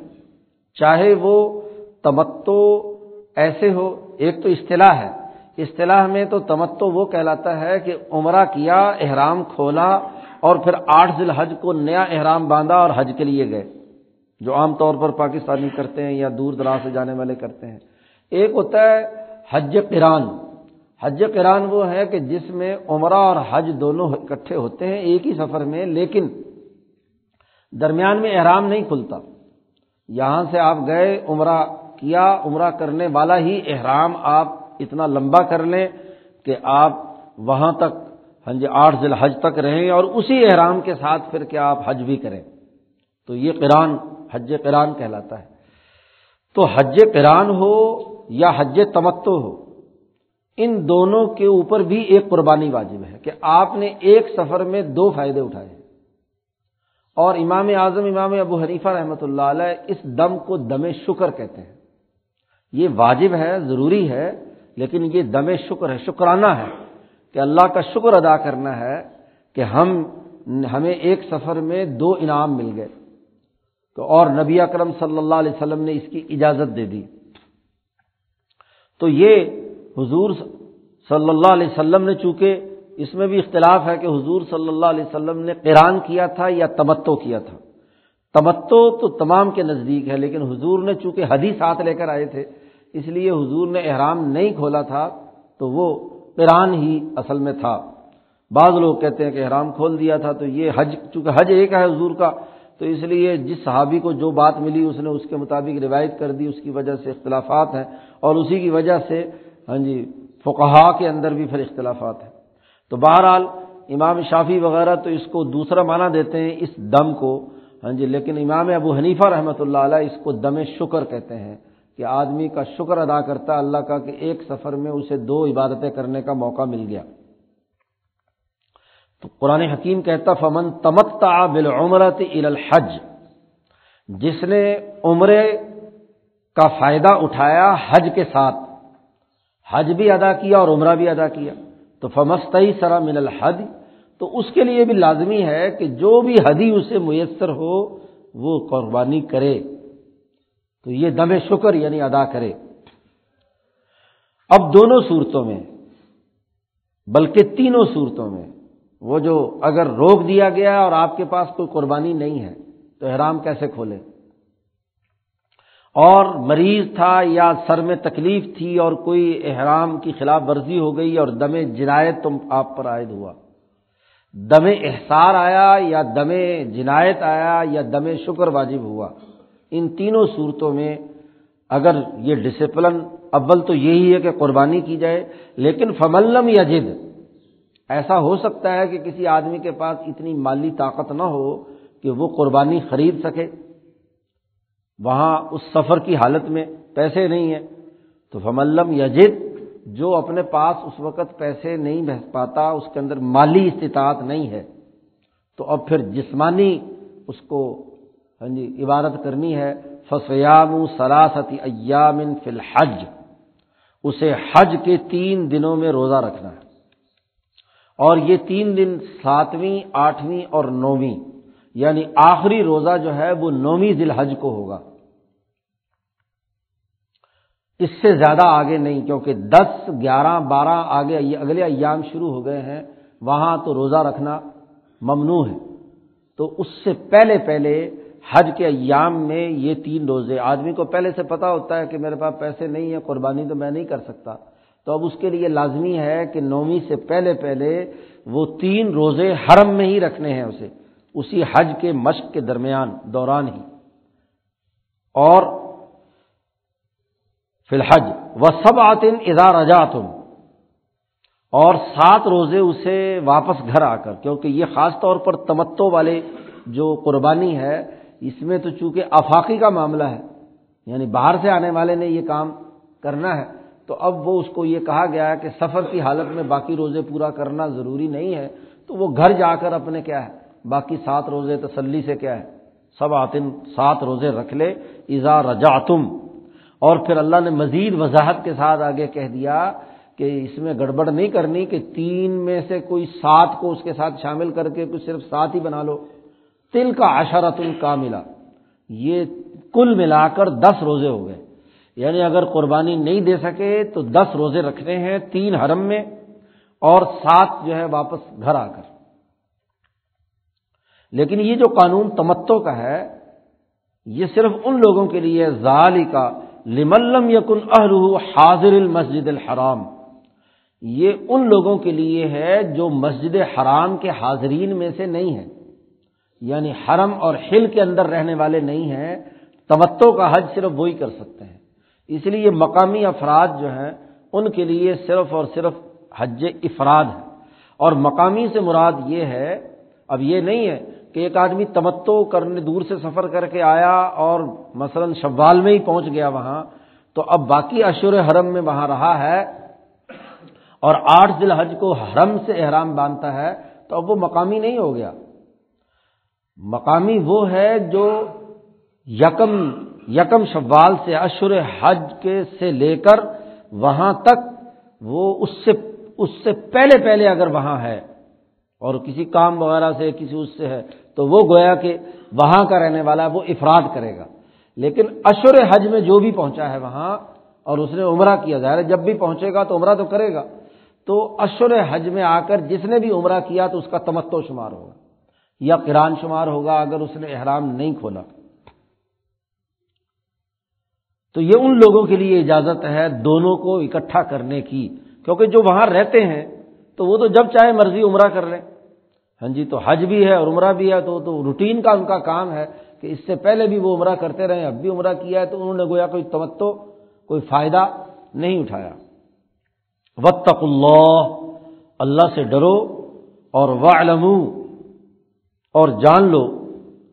چاہے وہ تمتو ایسے ہو، ایک تو اصطلاح ہے۔ اصطلاح میں تو تمتو وہ کہلاتا ہے کہ عمرہ کیا، احرام کھولا اور پھر آٹھ ذیل حج کو نیا احرام باندھا اور حج کے لیے گئے۔ جو عام طور پر پاکستانی کرتے ہیں یا دور دراز سے جانے والے کرتے ہیں۔ ایک ہوتا ہے حج قران حج قران وہ ہے کہ جس میں عمرہ اور حج دونوں اکٹھے ہوتے ہیں ایک ہی سفر میں، لیکن درمیان میں احرام نہیں کھلتا۔ یہاں سے آپ گئے، عمرہ کیا، عمرہ کرنے والا ہی احرام آپ اتنا لمبا کر لیں کہ آپ وہاں تک ہاں جی آٹھ ذیل حج تک رہیں اور اسی احرام کے ساتھ پھر کیا آپ حج بھی کریں۔ تو یہ قرآن، حج قرآن کہلاتا ہے۔ تو حج قرآن ہو یا حج تمتو ہو۔ ان دونوں کے اوپر بھی ایک قربانی واجب ہے کہ آپ نے ایک سفر میں دو فائدے اٹھائے اور امام اعظم، امام ابو حنیفہ رحمۃ اللہ علیہ اس دم کو دم شکر کہتے ہیں۔ یہ واجب ہے، ضروری ہے، لیکن یہ دم شکر ہے، شکرانہ ہے کہ اللہ کا شکر ادا کرنا ہے کہ ہم، ہمیں ایک سفر میں دو انعام مل گئے۔ تو اور نبی اکرم صلی اللہ علیہ وسلم نے اس کی اجازت دے دی۔ تو یہ حضور صلی اللہ علیہ وسلم نے چونکہ اس میں بھی اختلاف ہے کہ حضور صلی اللہ علیہ وسلم نے قران کیا تھا یا تمتو کیا تھا۔ تمتو تو تمام کے نزدیک ہے، لیکن حضور نے چونکہ حدیث ہاتھ لے کر آئے تھے، اس لیے حضور نے احرام نہیں کھولا تھا، تو وہ قران ہی اصل میں تھا۔ بعض لوگ کہتے ہیں کہ احرام کھول دیا تھا، تو یہ حج، چونکہ حج ایک ہے حضور کا تو اس لیے جس صحابی کو جو بات ملی اس نے اس کے مطابق روایت کر دی، اس کی وجہ سے اختلافات ہیں اور اسی کی وجہ سے ہاں جی فقہا کے اندر بھی پھر اختلافات ہیں۔ تو بہرحال امام شافی وغیرہ تو اس کو دوسرا معنی دیتے ہیں، اس دم کو ہاں جی لیکن امام ابو حنیفہ رحمۃ اللہ علیہ اس کو دم شکر کہتے ہیں کہ آدمی کا شکر ادا کرتا ہے اللہ کا کہ ایک سفر میں اسے دو عبادتیں کرنے کا موقع مل گیا۔ تو قرآن حکیم کہتا فمن تمتا بالعمرت الحج جس نے عمرے کا فائدہ اٹھایا حج کے ساتھ، حج بھی ادا کیا اور عمرہ بھی ادا کیا، تو فمست سرا من الحد تو اس کے لیے بھی لازمی ہے کہ جو بھی حدی اسے میسر ہو، وہ قربانی کرے۔ تو یہ دم شکر یعنی ادا کرے۔ اب دونوں صورتوں میں، بلکہ تینوں صورتوں میں وہ جو اگر روک دیا گیا اور آپ کے پاس کوئی قربانی نہیں ہے، تو احرام کیسے کھولے؟ اور مریض تھا یا سر میں تکلیف تھی اور کوئی احرام کی خلاف ورزی ہو گئی اور دم جنایت تم آپ پر عائد ہوا۔ دم احسار آیا یا دم جنایت آیا یا دم شکر واجب ہوا؟ ان تینوں صورتوں میں اگر یہ ڈسپلن اول تو یہی ہے کہ قربانی کی جائے، لیکن فملم یا جد ایسا ہو سکتا ہے کہ کسی آدمی کے پاس اتنی مالی طاقت نہ ہو کہ وہ قربانی خرید سکے۔ وہاں اس سفر کی حالت میں پیسے نہیں ہیں۔ تو فملم یجد، جو اپنے پاس اس وقت پیسے نہیں بہ پاتا، اس کے اندر مالی استطاعت نہیں ہے، تو اب پھر جسمانی اس کو ہاں جی عبادت کرنی ہے۔ فسیام سراستی ایامن فی الحج۔ اسے حج کے تین دنوں میں روزہ رکھنا ہے۔ اور یہ تین دن ساتویں، آٹھویں اور نویں یعنی آخری روزہ جو ہے وہ نویں ذی الحج کو ہوگا۔ اس سے زیادہ آگے نہیں، کیونکہ دس، گیارہ، بارہ، آگے اگلے ایام شروع ہو گئے ہیں، وہاں تو روزہ رکھنا ممنوع ہے۔ تو اس سے پہلے پہلے حج کے ایام میں یہ تین روزے، آدمی کو پہلے سے پتا ہوتا ہے کہ میرے پاس پیسے نہیں ہیں، قربانی تو میں نہیں کر سکتا۔ تو اب اس کے لیے لازمی ہے کہ نومی سے پہلے پہلے وہ تین روزے حرم میں ہی رکھنے ہیں اسے، اسی حج کے مشق کے درمیان، دوران ہی۔ اور فی الحج وہ سب آتن ادا رجا تم اور سات روزے اسے واپس گھر آ کر، کیونکہ یہ خاص طور پر تمتو والے جو قربانی ہے، اس میں تو چونکہ آفاقی کا معاملہ ہے یعنی باہر سے آنے والے نے یہ کام کرنا ہے تو اب وہ اس کو یہ کہا گیا ہے کہ سفر کی حالت میں باقی روزے پورا کرنا ضروری نہیں ہے، تو وہ گھر جا کر اپنے کیا ہے، باقی سات روزے تسلی سے کیا ہے سب آتن سات روزے رکھ لے ایزا رجا تم اور پھر اللہ نے مزید وضاحت کے ساتھ آگے کہہ دیا کہ اس میں گڑبڑ نہیں کرنی کہ تین میں سے کوئی سات کو اس کے ساتھ شامل کر کے کچھ صرف سات ہی بنا لو۔ تل کا اشارت کا ملا یہ کل ملا کر دس روزے ہو گئے۔ یعنی اگر قربانی نہیں دے سکے تو دس روزے رکھنے ہیں تین حرم میں اور سات جو ہے واپس گھر آ کر۔ لیکن یہ جو قانون تمتو کا ہے، یہ صرف ان لوگوں کے لیے ظالی کا لملم یقن اہل حاضر المسجد الحرام۔ یہ ان لوگوں کے لیے ہے جو مسجد حرام کے حاضرین میں سے نہیں ہے یعنی حرم اور حل کے اندر رہنے والے نہیں ہیں۔ توتوں کا حج صرف وہی کر سکتے ہیں۔ اس لیے مقامی افراد جو ہیں، ان کے لیے صرف اور صرف حج افراد ہے اور مقامی سے مراد یہ ہے، اب یہ نہیں ہے کہ ایک آدمی تمتو کرنے، دور سے سفر کر کے آیا اور مثلا شوال میں ہی پہنچ گیا وہاں، تو اب باقی اشور حرم میں وہاں رہا ہے اور آٹھ ذی الحج کو حرم سے احرام باندھتا ہے، تو اب وہ مقامی نہیں ہو گیا۔ مقامی وہ ہے جو یکم یکم شوال سے اشر حج کے سے لے کر وہاں تک وہ اس سے اس سے پہلے پہلے اگر وہاں ہے اور کسی کام وغیرہ سے کسی اس سے ہے تو وہ گویا کہ وہاں کا رہنے والا وہ افراد کرے گا۔ لیکن اشر حج میں جو بھی پہنچا ہے وہاں اور اس نے عمرہ کیا، ظاہر جب بھی پہنچے گا تو عمرہ تو کرے گا۔ تو اشر حج میں آ کر جس نے بھی عمرہ کیا تو اس کا تمتو شمار ہوگا یا کران شمار ہوگا اگر اس نے احرام نہیں کھولا۔ تو یہ ان لوگوں کے لیے اجازت ہے دونوں کو اکٹھا کرنے کی۔ کیونکہ جو وہاں رہتے ہیں، تو وہ تو جب چاہے مرضی عمرہ کر لیں۔ ہاں جی تو حج بھی ہے اور عمرہ بھی ہے، تو تو روٹین کا ان کا کام ہے کہ اس سے پہلے بھی وہ عمرہ کرتے رہے اب بھی عمرہ کیا ہے، تو انہوں نے گویا کوئی توتو کوئی فائدہ نہیں اٹھایا۔ وطق اللہ اللہ سے ڈرو اور وعلم اور جان لو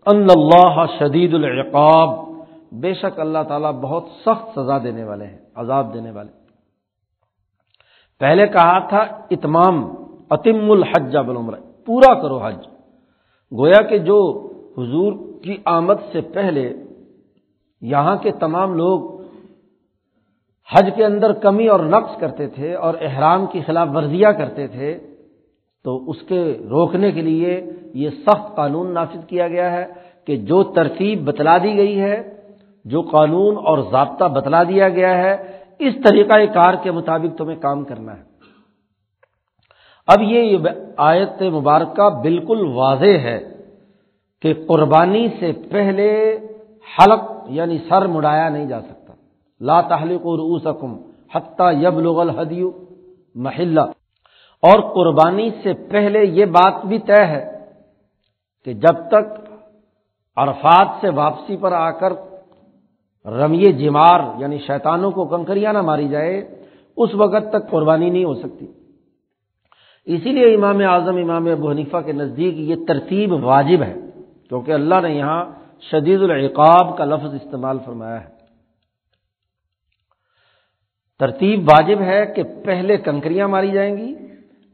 ان اللہ شدید العقاب۔ بے شک اللہ تعالیٰ بہت سخت سزا دینے والے ہیں، عذاب دینے والے پہلے کہا تھا، اتمام اتم الحج بلعمر پورا کرو حج۔ گویا کہ جو حضور کی آمد سے پہلے یہاں کے تمام لوگ حج کے اندر کمی اور نقص کرتے تھے اور احرام کی خلاف ورزیاں کرتے تھے، تو اس کے روکنے کے لیے یہ سخت قانون نافذ کیا گیا ہے کہ جو ترتیب بتلا دی گئی ہے جو قانون اور ضابطہ بتلا دیا گیا ہے، اس طریقہ کار کے مطابق تمہیں کام کرنا ہے۔ اب یہ آیت مبارکہ بالکل واضح ہے کہ قربانی سے پہلے حلق یعنی سر مڑایا نہیں جا سکتا۔ لا تحلق رؤوسکم حتیٰ یب لغل محلہ۔ اور قربانی سے پہلے یہ بات بھی طے ہے کہ جب تک عرفات سے واپسی پر آ کر رمیے جمار یعنی شیطانوں کو کنکریاں نہ ماری جائے، اس وقت تک قربانی نہیں ہو سکتی۔ اسی لیے امام اعظم، امام ابو حنیفہ کے نزدیک یہ ترتیب واجب ہے، کیونکہ اللہ نے یہاں شدید العقاب کا لفظ استعمال فرمایا ہے۔ ترتیب واجب ہے کہ پہلے کنکریاں ماری جائیں گی،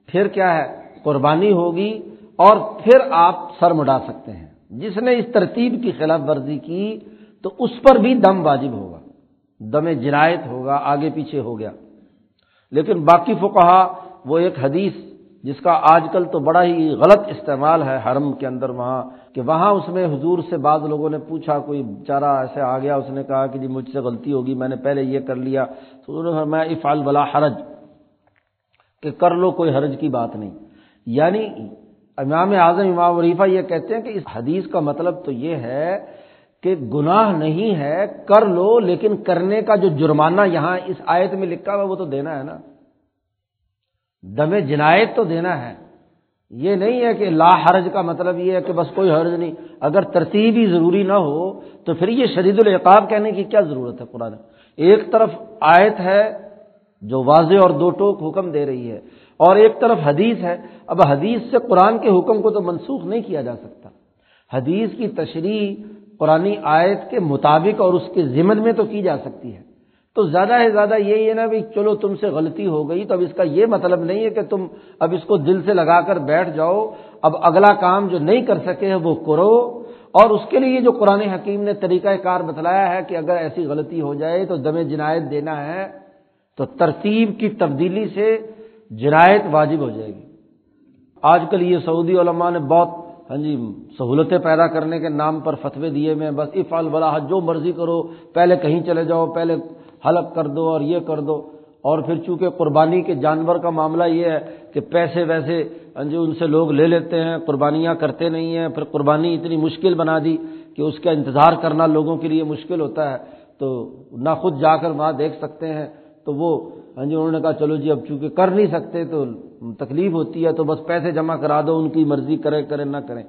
پھر کیا ہے؟ قربانی ہوگی اور پھر آپ سر مڈا سکتے ہیں۔ جس نے اس ترتیب کی خلاف ورزی کی تو اس پر بھی دم واجب ہوگا۔ دم جنایت ہوگا، آگے پیچھے ہو گیا۔ لیکن باقی فقہا وہ ایک حدیث جس کا آج کل تو بڑا ہی غلط استعمال ہے حرم کے اندر وہاں، کہ وہاں اس میں حضور سے بعض لوگوں نے پوچھا، کوئی بیچارہ ایسے آ گیا، اس نے کہا کہ جی مجھ سے غلطی ہوگی، میں نے پہلے یہ کر لیا۔ تو انہوں نے میں افعال بلا حرج، کہ کر لو، کوئی حرج کی بات نہیں۔ یعنی امام اعظم امام وریفہ یہ کہتے ہیں کہ اس حدیث کا مطلب تو یہ ہے کہ گناہ نہیں ہے، کر لو، لیکن کرنے کا جو جرمانہ یہاں اس آیت میں لکھا ہوا وہ تو دینا ہے نا۔ دم جنایت تو دینا ہے۔ یہ نہیں ہے کہ لا حرج کا مطلب یہ ہے کہ بس کوئی حرج نہیں۔ اگر ترتیب ہی ضروری نہ ہو، تو پھر یہ شدید العقاب کہنے کی کیا ضرورت ہے قرآن؟ ایک طرف آیت ہے جو واضح اور دو ٹوک حکم دے رہی ہے، اور ایک طرف حدیث ہے۔ اب حدیث سے قرآن کے حکم کو تو منسوخ نہیں کیا جا سکتا۔ حدیث کی تشریح قرآن آیت کے مطابق اور اس کے ذمن میں تو کی جا سکتی ہے۔ تو زیادہ سے زیادہ یہی ہے نا بھائی چلو تم سے غلطی ہو گئی تو اب اس کا یہ مطلب نہیں ہے کہ تم اب اس کو دل سے لگا کر بیٹھ جاؤ۔ اب اگلا کام جو نہیں کر سکے وہ کرو۔ اور اس کے لیے جو قرآن حکیم نے طریقہ کار بتلایا ہے کہ اگر ایسی غلطی ہو جائے تو دم جنایت دینا ہے تو ترتیب کی تبدیلی سے جنایت واجب ہو جائے گی۔ آج کل یہ سعودی علماء نے بہت ہاں جی سہولتیں پیدا کرنے کے نام پر فتوے دیے میں بس افعال بلا جو مرضی کرو، پہلے کہیں چلے جاؤ، پہلے حلق کر دو اور یہ کر دو۔ اور پھر چونکہ قربانی کے جانور کا معاملہ یہ ہے کہ پیسے ویسے ہاں جی ان سے لوگ لے لیتے ہیں، قربانیاں کرتے نہیں ہیں، پھر قربانی اتنی مشکل بنا دی کہ اس کا انتظار کرنا لوگوں کے لیے مشکل ہوتا ہے۔ تو نہ خود جا کر وہاں دیکھ سکتے ہیں، تو وہ ہاں جی انہوں نے کہا چلو جی اب چونکہ کر نہیں سکتے تو تکلیف ہوتی ہے تو بس پیسے جمع کرا دو، ان کی مرضی کرے کرے نہ کریں۔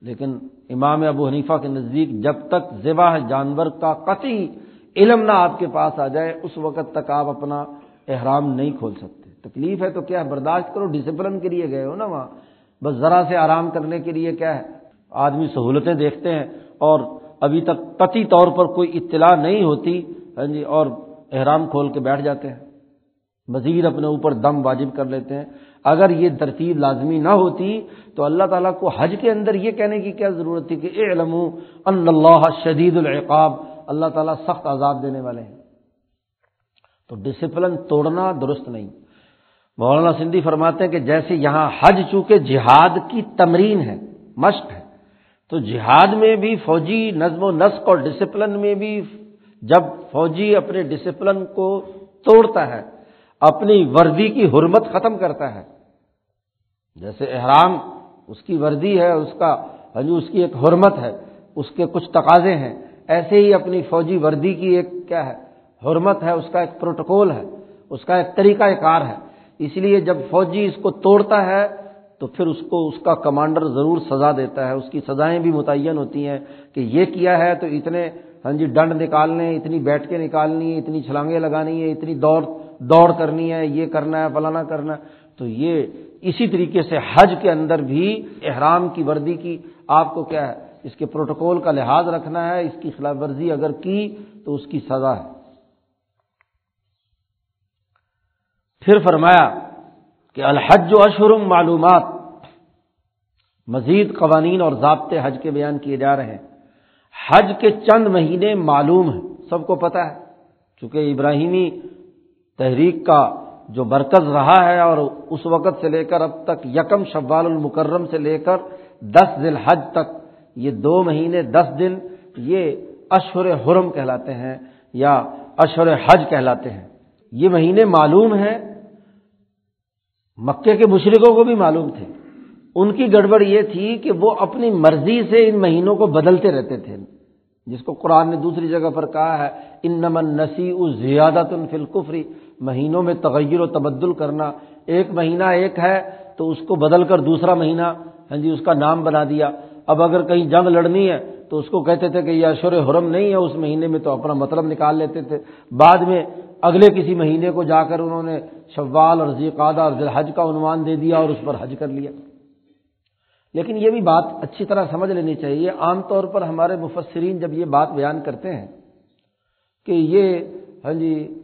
لیکن امام ابو حنیفہ کے نزدیک جب تک ذبح جانور کا قطعی علم نہ آپ کے پاس آ جائے، اس وقت تک آپ اپنا احرام نہیں کھول سکتے۔ تکلیف ہے تو کیا ہے؟ برداشت کرو ڈسپلن کے لیے گئے ہو نا وہاں۔ بس ذرا سے آرام کرنے کے لیے کیا ہے؟ آدمی سہولتیں دیکھتے ہیں اور ابھی تک قطعی طور پر کوئی اطلاع نہیں ہوتی ہاں جی اور احرام کھول کے بیٹھ جاتے ہیں۔ مزید اپنے اوپر دم واجب کر لیتے ہیں۔ اگر یہ ترتیب لازمی نہ ہوتی تو اللہ تعالیٰ کو حج کے اندر یہ کہنے کی کیا ضرورت تھی کہ اے علم اللہ شدید العقاب، اللہ تعالیٰ سخت عذاب دینے والے ہیں۔ تو ڈسپلن توڑنا درست نہیں۔ مولانا سندھی فرماتے ہیں کہ جیسے یہاں حج چونکہ جہاد کی تمرین ہے، مشق ہے، تو جہاد میں بھی فوجی نظم و نسق اور ڈسپلن میں بھی جب فوجی اپنے ڈسپلن کو توڑتا ہے اپنی وردی کی حرمت ختم کرتا ہے۔ جیسے احرام، اس کی وردی ہے، اس کا ہجو اس کی ایک حرمت ہے، اس کے کچھ تقاضے ہیں۔ ایسے ہی اپنی فوجی وردی کی ایک کیا ہے، حرمت ہے، اس کا ایک پروٹوکول ہے، اس کا ایک طریقہ کار ہے۔ اس لیے جب فوجی اس کو توڑتا ہے، تو پھر اس کو، اس کا کمانڈر ضرور سزا دیتا ہے۔ اس کی سزائیں بھی متعین ہوتی ہیں کہ یہ کیا ہے، تو اتنے ہاں جی ڈنڈ نکالنے، اتنی بیٹھ کے نکالنی ہے اتنی چھلانگیں لگانی ہے اتنی دوڑ دوڑ کرنی ہے، یہ کرنا ہے فلانا کرنا ہے۔ تو یہ اسی طریقے سے حج کے اندر بھی احرام کی وردی کی آپ کو کیا ہے، اس کے پروٹوکول کا لحاظ رکھنا ہے، اس کی خلاف ورزی اگر کی تو اس کی سزا ہے۔ پھر فرمایا کہ الحج و اشرم معلومات۔ مزید قوانین اور ضابطے حج کے بیان کیے جا رہے ہیں۔ حج کے چند مہینے معلوم ہیں، سب کو پتا ہے۔ چونکہ ابراہیمی تحریک کا جو مرکز رہا ہے اور اس وقت سے لے کر اب تک یکم شوال المکرم سے لے کر دس ذیل حج تک یہ دو مہینے، دس دن یہ اشور حرم کہلاتے ہیں یا اشور حج کہلاتے ہیں۔ یہ مہینے معلوم ہیں، مکے کے مشرقوں کو بھی معلوم تھے۔ ان کی گڑبڑ یہ تھی کہ وہ اپنی مرضی سے ان مہینوں کو بدلتے رہتے تھے۔ جس کو قرآن نے دوسری جگہ پر کہا ہے ان نمن نسی اس زیادہ تن فلقفری مہینوں میں تغیر و تبدل کرنا، ایک مہینہ ایک ہے تو اس کو بدل کر دوسرا مہینہ ہاں جی اس کا نام بنا دیا۔ اب اگر کہیں جنگ لڑنی ہے تو اس کو کہتے تھے کہ یہ اشور حرم نہیں ہے، اس مہینے میں تو اپنا مطلب نکال لیتے تھے۔ بعد میں اگلے کسی مہینے کو جا کر انہوں نے شوال اور ذیقادہ اور حج کا عنوان دے دیا اور اس پر حج کر لیا۔ لیکن یہ بھی بات اچھی طرح سمجھ لینی چاہیے۔ عام طور پر ہمارے مفسرین جب یہ بات بیان کرتے ہیں کہ یہ ہاں جی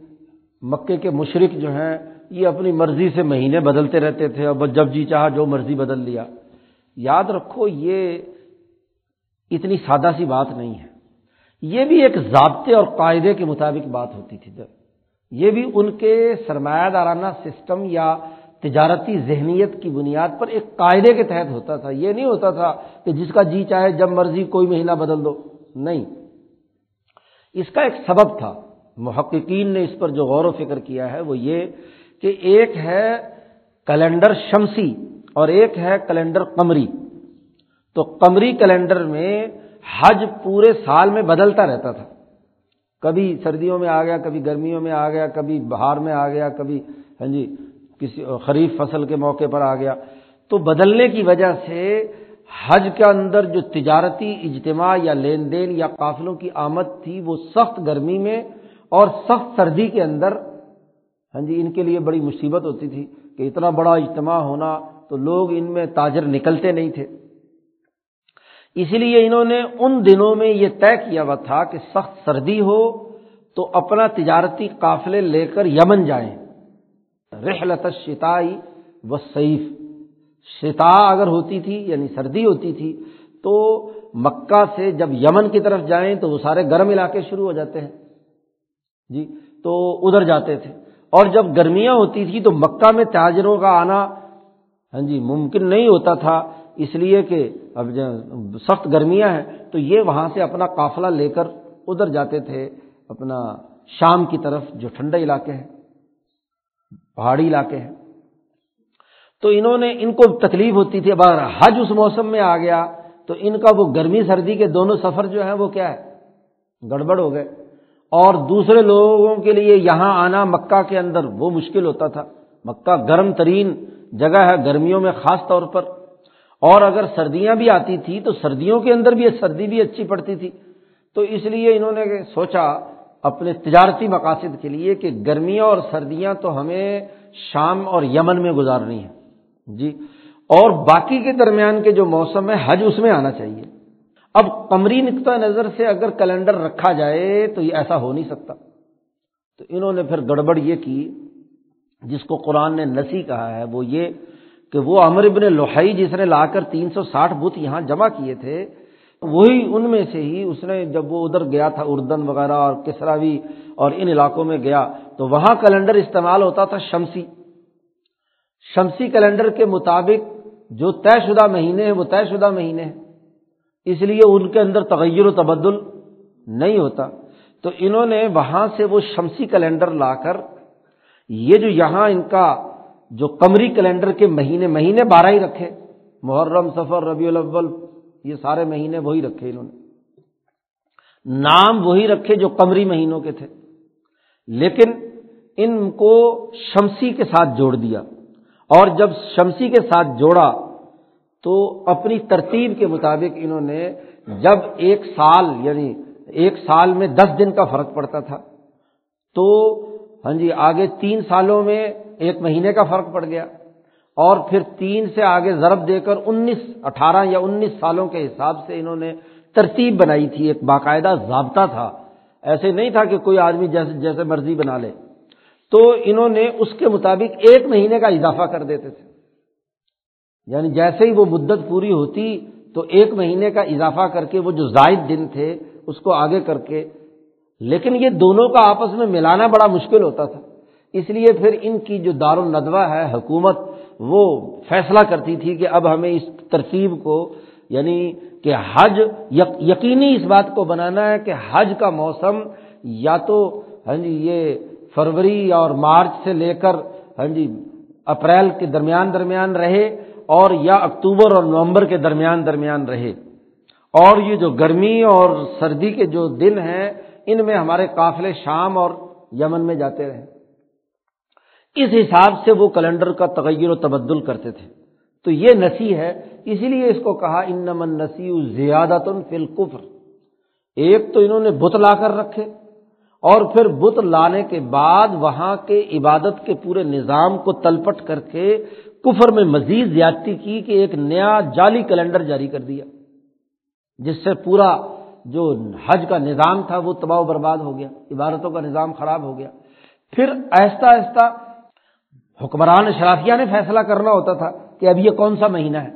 مکے کے مشرق جو ہیں، یہ اپنی مرضی سے مہینے بدلتے رہتے تھے، اور جب جی چاہا جو مرضی بدل لیا۔ یاد رکھو، یہ اتنی سادہ سی بات نہیں ہے۔ یہ بھی ایک ضابطے اور قاعدے کے مطابق بات ہوتی تھی۔ جب یہ بھی ان کے سرمایہ دارانہ سسٹم یا تجارتی ذہنیت کی بنیاد پر ایک قاعدے کے تحت ہوتا تھا۔ یہ نہیں ہوتا تھا کہ جس کا جی چاہے، جب مرضی کوئی مہینہ بدل دو۔ نہیں۔ اس کا ایک سبب تھا۔ محققین نے اس پر جو غور و فکر کیا ہے وہ یہ کہ ایک ہے کیلنڈر شمسی اور ایک ہے کیلنڈر قمری۔ تو قمری کیلنڈر میں حج پورے سال میں بدلتا رہتا تھا۔ کبھی سردیوں میں آ گیا، کبھی گرمیوں میں آ گیا، کبھی بہار میں آ گیا، کبھی ہاں جی کسی خریف فصل کے موقع پر آ گیا۔ تو بدلنے کی وجہ سے حج کے اندر جو تجارتی اجتماع یا لین دین یا قافلوں کی آمد تھی وہ سخت گرمی میں اور سخت سردی کے اندر ہاں جی ان کے لیے بڑی مصیبت ہوتی تھی کہ اتنا بڑا اجتماع ہونا تو لوگ ان میں تاجر نکلتے نہیں تھے۔ اسی لیے انہوں نے ان دنوں میں یہ طے کیا ہوا تھا کہ سخت سردی ہو تو اپنا تجارتی قافلے لے کر یمن جائیں۔ رحلت شتائی و سیف شتا اگر ہوتی تھی یعنی سردی ہوتی تھی، تو مکہ سے جب یمن کی طرف جائیں تو وہ سارے گرم علاقے شروع ہو جاتے ہیں۔ جی تو ادھر جاتے تھے۔ اور جب گرمیاں ہوتی تھی تو مکہ میں تاجروں کا آنا ہاں جی ممکن نہیں ہوتا تھا۔ اس لیے کہ اب سخت گرمیاں ہیں، تو یہ وہاں سے اپنا قافلہ لے کر ادھر جاتے تھے۔ اپنا شام کی طرف، جو ٹھنڈے علاقے ہیں، پہاڑی علاقے ہیں۔ تو انہوں نے، ان کو تکلیف ہوتی تھی۔ اب حج اس موسم میں آ گیا، تو ان کا وہ گرمی سردی کے دونوں سفر جو ہیں، وہ کیا ہے؟ گڑبڑ ہو گئے۔ اور دوسرے لوگوں کے لیے یہاں آنا مکہ کے اندر وہ مشکل ہوتا تھا۔ مکہ گرم ترین جگہ ہے گرمیوں میں خاص طور پر۔ اور اگر سردیاں بھی آتی تھی تو سردیوں کے اندر بھی سردی بھی اچھی پڑتی تھی۔ تو اس لیے انہوں نے سوچا اپنے تجارتی مقاصد کے لیے کہ گرمیاں اور سردیاں تو ہمیں شام اور یمن میں گزارنی ہے جی۔ اور باقی کے درمیان کے جو موسم ہے حج اس میں آنا چاہیے۔ اب قمری نقطۂ نظر سے اگر کیلنڈر رکھا جائے تو یہ ایسا ہو نہیں سکتا۔ تو انہوں نے پھر گڑبڑ یہ کی، جس کو قرآن نے نسی کہا ہے، وہ یہ کہ وہ امر ابن لوہائی جس نے لا کر تین سو ساٹھ بت یہاں جمع کیے تھے، وہی ان میں سے ہی اس نے جب وہ ادھر گیا تھا اردن وغیرہ اور کسراوی اور ان علاقوں میں گیا، تو وہاں کیلنڈر استعمال ہوتا تھا شمسی۔ شمسی کیلنڈر کے مطابق جو طے شدہ مہینے ہیں، وہ طے شدہ مہینے ہیں۔ اس لیے ان کے اندر تغیر و تبدل نہیں ہوتا۔ تو انہوں نے وہاں سے وہ شمسی کیلنڈر لا کر، یہ جو یہاں ان کا جو قمری کیلنڈر کے مہینے مہینے بارہ ہی رکھے، محرم سفر ربیع الاول، یہ سارے مہینے وہی رکھے انہوں نے۔ نام وہی رکھے جو قمری مہینوں کے تھے۔ لیکن ان کو شمسی کے ساتھ جوڑ دیا۔ اور جب شمسی کے ساتھ جوڑا تو اپنی ترتیب کے مطابق انہوں نے جب ایک سال یعنی ایک سال میں دس دن کا فرق پڑتا تھا، تو ہاں جی آگے تین سالوں میں ایک مہینے کا فرق پڑ گیا اور پھر تین سے آگے ضرب دے کر انیس، اٹھارہ یا انیس سالوں کے حساب سے انہوں نے ترتیب بنائی تھی، ایک باقاعدہ ضابطہ تھا۔ ایسے نہیں تھا کہ کوئی آدمی جیسے جیسے مرضی بنا لے۔ تو انہوں نے اس کے مطابق ایک مہینے کا اضافہ کر دیتے تھے۔ یعنی جیسے ہی وہ مدت پوری ہوتی تو ایک مہینے کا اضافہ کر کے وہ جو زائد دن تھے اس کو آگے کر کے، لیکن یہ دونوں کا آپس میں ملانا بڑا مشکل ہوتا تھا۔ اس لیے پھر ان کی جو دار الدوا ہے، حکومت، وہ فیصلہ کرتی تھی کہ اب ہمیں اس ترتیب کو یعنی کہ حج یقینی اس بات کو بنانا ہے کہ حج کا موسم یا تو ہاں جی یہ فروری اور مارچ سے لے کر ہاں جی اپریل کے درمیان درمیان رہے۔ اور یا اکتوبر اور نومبر کے درمیان درمیان رہے۔ اور یہ جو گرمی اور سردی کے جو دن ہیں، ان میں ہمارے قافلے شام اور یمن میں جاتے رہے۔ اس حساب سے وہ کیلنڈر کا تغیر و تبدل کرتے تھے۔ تو یہ نسی ہے اسی لیے اس کو کہا ان نمن نسی زیادہ تن فلقفر ایک تو انہوں نے بت لا کر رکھے، اور پھر بت لانے کے بعد وہاں کے عبادت کے پورے نظام کو تلپٹ کر کے کفر میں مزید زیادتی کی کہ ایک نیا جعلی کیلنڈر جاری کر دیا۔ جس سے پورا جو حج کا نظام تھا وہ تباہ و برباد ہو گیا، عبادتوں کا نظام خراب ہو گیا۔ پھر آہستہ آہستہ حکمران اشرافیہ نے فیصلہ کرنا ہوتا تھا کہ اب یہ کون سا مہینہ ہے۔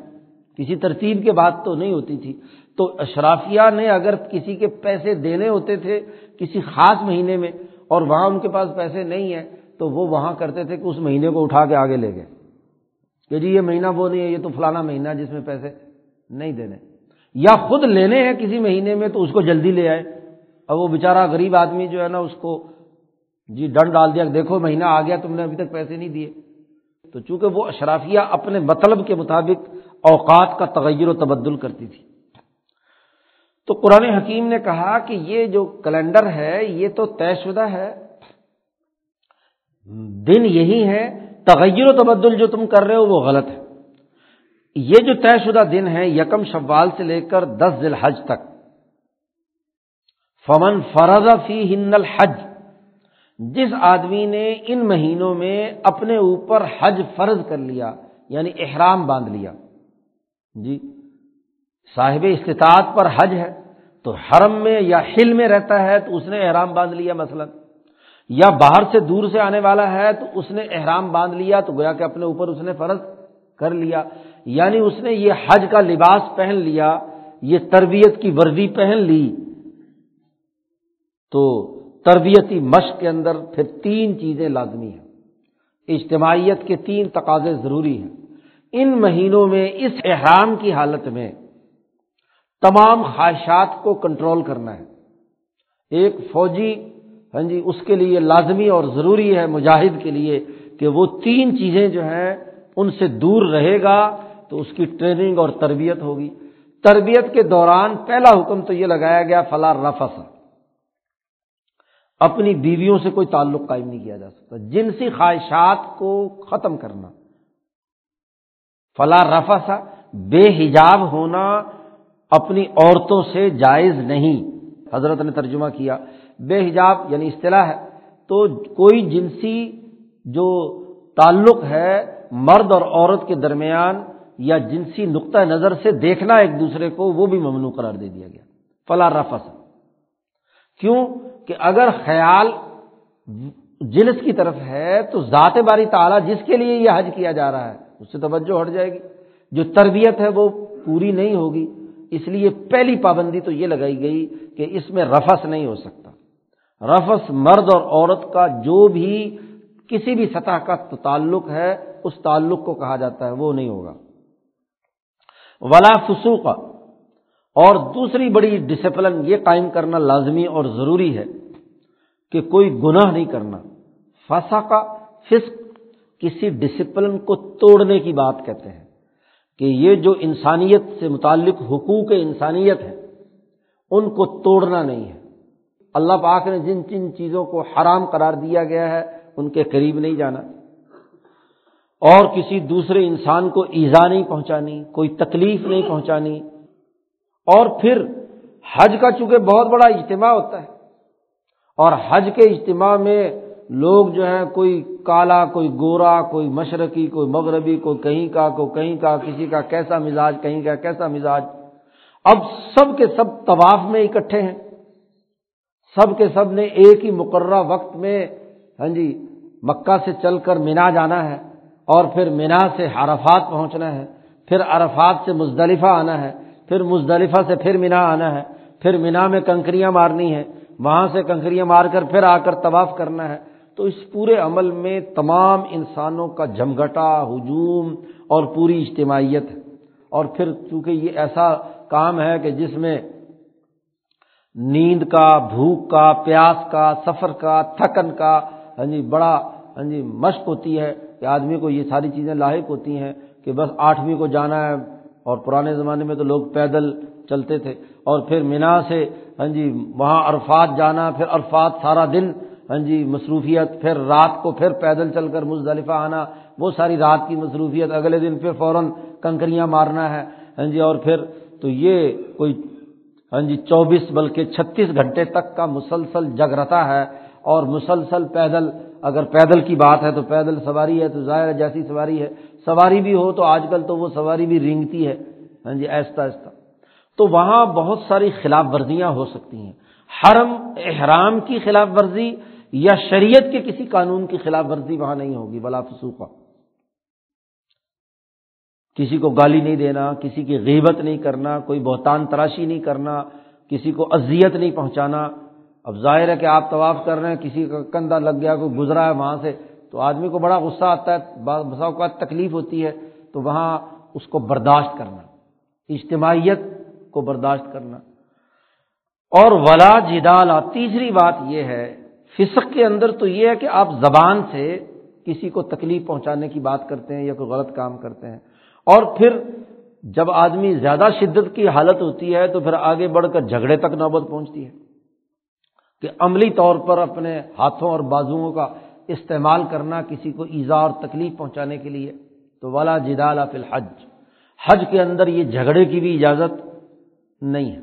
کسی ترتیب کے بات تو نہیں ہوتی تھی۔ تو اشرافیہ نے اگر کسی کے پیسے دینے ہوتے تھے کسی خاص مہینے میں اور وہاں ان کے پاس پیسے نہیں ہیں، تو وہ وہاں کرتے تھے کہ اس مہینے کو اٹھا کے آگے لے گئے۔ کہ جی یہ مہینہ وہ نہیں ہے، یہ تو فلانا مہینہ جس میں پیسے نہیں دینے۔ یا خود لینے ہیں کسی مہینے میں تو اس کو جلدی لے آئے۔ اور وہ بیچارہ غریب آدمی جو ہے نا، اس کو جی ڈنڈ ڈال دیا، دیکھو مہینہ آ گیا، تم نے ابھی تک پیسے نہیں دیے۔ تو چونکہ وہ اشرافیہ اپنے مطلب کے مطابق اوقات کا تغیر و تبدل کرتی تھی۔ تو قرآن حکیم نے کہا کہ یہ جو کیلنڈر ہے، یہ تو طے شدہ ہے۔ دن یہی ہے تغیر و تبدل جو تم کر رہے ہو وہ غلط ہے۔ یہ جو طے شدہ دن ہے یکم شوال سے لے کر دس ذیل حج تک۔ فمن فرض فی ہند الحج، جس آدمی نے ان مہینوں میں اپنے اوپر حج فرض کر لیا یعنی احرام باندھ لیا۔ جی صاحب استطاعت پر حج ہے، تو حرم میں یا ہل میں رہتا ہے تو اس نے احرام باندھ لیا مثلا۔ یا باہر سے دور سے آنے والا ہے تو اس نے احرام باندھ لیا تو گویا کہ اپنے اوپر اس نے فرض کر لیا۔ یعنی اس نے یہ حج کا لباس پہن لیا، یہ تربیت کی وردی پہن لی۔ تو تربیتی مشق کے اندر پھر تین چیزیں لازمی ہیں۔ اجتماعیت کے تین تقاضے ضروری ہیں۔ ان مہینوں میں، اس احرام کی حالت میں تمام خواہشات کو کنٹرول کرنا ہے۔ ایک فوجی ہاں جی اس کے لیے لازمی اور ضروری ہے مجاہد کے لیے کہ وہ تین چیزیں جو ہیں ان سے دور رہے گا تو اس کی ٹریننگ اور تربیت ہوگی۔ تربیت کے دوران پہلا حکم تو یہ لگایا گیا فلاں رفس اپنی بیویوں سے کوئی تعلق قائم نہیں کیا جا سکتا۔ جنسی خواہشات کو ختم کرنا۔ فلاں رفس بے حجاب ہونا اپنی عورتوں سے جائز نہیں۔ حضرت نے ترجمہ کیا۔ بے حجاب یعنی اصطلاح ہے، تو کوئی جنسی جو تعلق ہے مرد اور عورت کے درمیان یا جنسی نقطۂ نظر سے دیکھنا ایک دوسرے کو، وہ بھی ممنوع قرار دے دیا گیا۔ فلاں رفس۔ کیوں؟ کہ اگر خیال جنس کی طرف ہے، تو ذات باری تعالیٰ جس کے لیے یہ حج کیا جا رہا ہے، اس سے توجہ ہٹ جائے گی۔ جو تربیت ہے، وہ پوری نہیں ہوگی۔ اس لیے پہلی پابندی تو یہ لگائی گئی کہ اس میں رفس نہیں ہو سکتا۔ رفس مرد اور عورت کا جو بھی کسی بھی سطح کا تعلق ہے، اس تعلق کو کہا جاتا ہے، وہ نہیں ہوگا۔ ولا فسوق۔ اور دوسری بڑی ڈسپلن یہ قائم کرنا لازمی اور ضروری ہے کہ کوئی گناہ نہیں کرنا۔ فسا کا فسق۔ کسی ڈسپلن کو توڑنے کی بات کہتے ہیں کہ یہ جو انسانیت سے متعلق حقوق انسانیت ہے ان کو توڑنا نہیں ہے۔ اللہ پاک نے جن جن چیزوں کو حرام قرار دیا گیا ہے، ان کے قریب نہیں جانا۔ اور کسی دوسرے انسان کو ایزا نہیں پہنچانی، کوئی تکلیف نہیں پہنچانی۔ اور پھر حج کا چونکہ بہت بڑا اجتماع ہوتا ہے، اور حج کے اجتماع میں لوگ جو ہیں، کوئی کالا، کوئی گورا، کوئی مشرقی، کوئی مغربی، کوئی کہیں کا، کوئی کہیں کا، کسی کا کیسا مزاج، کہیں کا کیسا مزاج۔ اب سب کے سب طواف میں اکٹھے ہیں۔ سب کے سب نے ایک ہی مقررہ وقت میں ہاں جی مکہ سے چل کر مینا جانا ہے اور پھر مینا سے عرفات پہنچنا ہے، پھر عرفات سے مزدلفہ آنا ہے، پھر مزدلفہ سے پھر مینا آنا ہے، پھر مینا میں کنکریاں مارنی ہے وہاں سے کنکریاں مار کر پھر آ کر طواف کرنا ہے۔ تو اس پورے عمل میں تمام انسانوں کا جمگٹا ہجوم اور پوری اجتماعیت ہے۔ اور پھر چونکہ یہ ایسا کام ہے کہ جس میں نیند کا، بھوک کا، پیاس کا، سفر کا، تھکن کا ہاں جی بڑا ہاں جی مشق ہوتی ہے کہ آدمی کو یہ ساری چیزیں لاحق ہوتی ہیں کہ بس آٹھویں کو جانا ہے اور پرانے زمانے میں تو لوگ پیدل چلتے تھے اور پھر مینا سے ہاں جی وہاں عرفات جانا، پھر عرفات سارا دن ہاں جی مصروفیت، پھر رات کو پھر پیدل چل کر مزدلفہ آنا، وہ ساری رات کی مصروفیت، اگلے دن پھر فوراً کنکریاں مارنا ہے ہاں جی اور پھر تو یہ کوئی ہاں جی چوبیس بلکہ چھتیس گھنٹے تک کا مسلسل جگرتا ہے اور مسلسل پیدل، اگر پیدل کی بات ہے تو پیدل سواری ہے، تو ظاہر جیسی سواری ہے۔ سواری بھی ہو تو آج کل تو وہ سواری بھی رینگتی ہے۔ ہاں جی ایستا ایستا۔ تو وہاں بہت ساری خلاف ورزیاں ہو سکتی ہیں۔ حرم، احرام کی خلاف ورزی یا شریعت کے کسی قانون کی خلاف ورزی وہاں نہیں ہوگی بلا فسوقہ کسی کو گالی نہیں دینا، کسی کی غیبت نہیں کرنا، کوئی بہتان تراشی نہیں کرنا، کسی کو اذیت نہیں پہنچانا۔ اب ظاہر ہے کہ آپ طواف کر رہے ہیں، کسی کا کندھا لگ گیا، کوئی گزرا ہے وہاں سے، تو آدمی کو بڑا غصہ آتا ہے بسا اوقات تکلیف ہوتی ہے، تو وہاں اس کو برداشت کرنا، اجتماعیت کو برداشت کرنا۔ اور ولا جدالا تیسری بات یہ ہے، فسق کے اندر تو یہ ہے کہ آپ زبان سے کسی کو تکلیف پہنچانے کی بات کرتے ہیں یا کوئی غلط کام کرتے ہیں۔ اور پھر جب آدمی زیادہ شدت کی حالت ہوتی ہے تو پھر آگے بڑھ کر جھگڑے تک نوبت پہنچتی ہے کہ عملی طور پر اپنے ہاتھوں اور بازوؤں کا استعمال کرنا کسی کو ایزا اور تکلیف پہنچانے کے لیے۔ تو والا جدال فی الحج۔ حج کے اندر یہ جھگڑے کی بھی اجازت نہیں ہے۔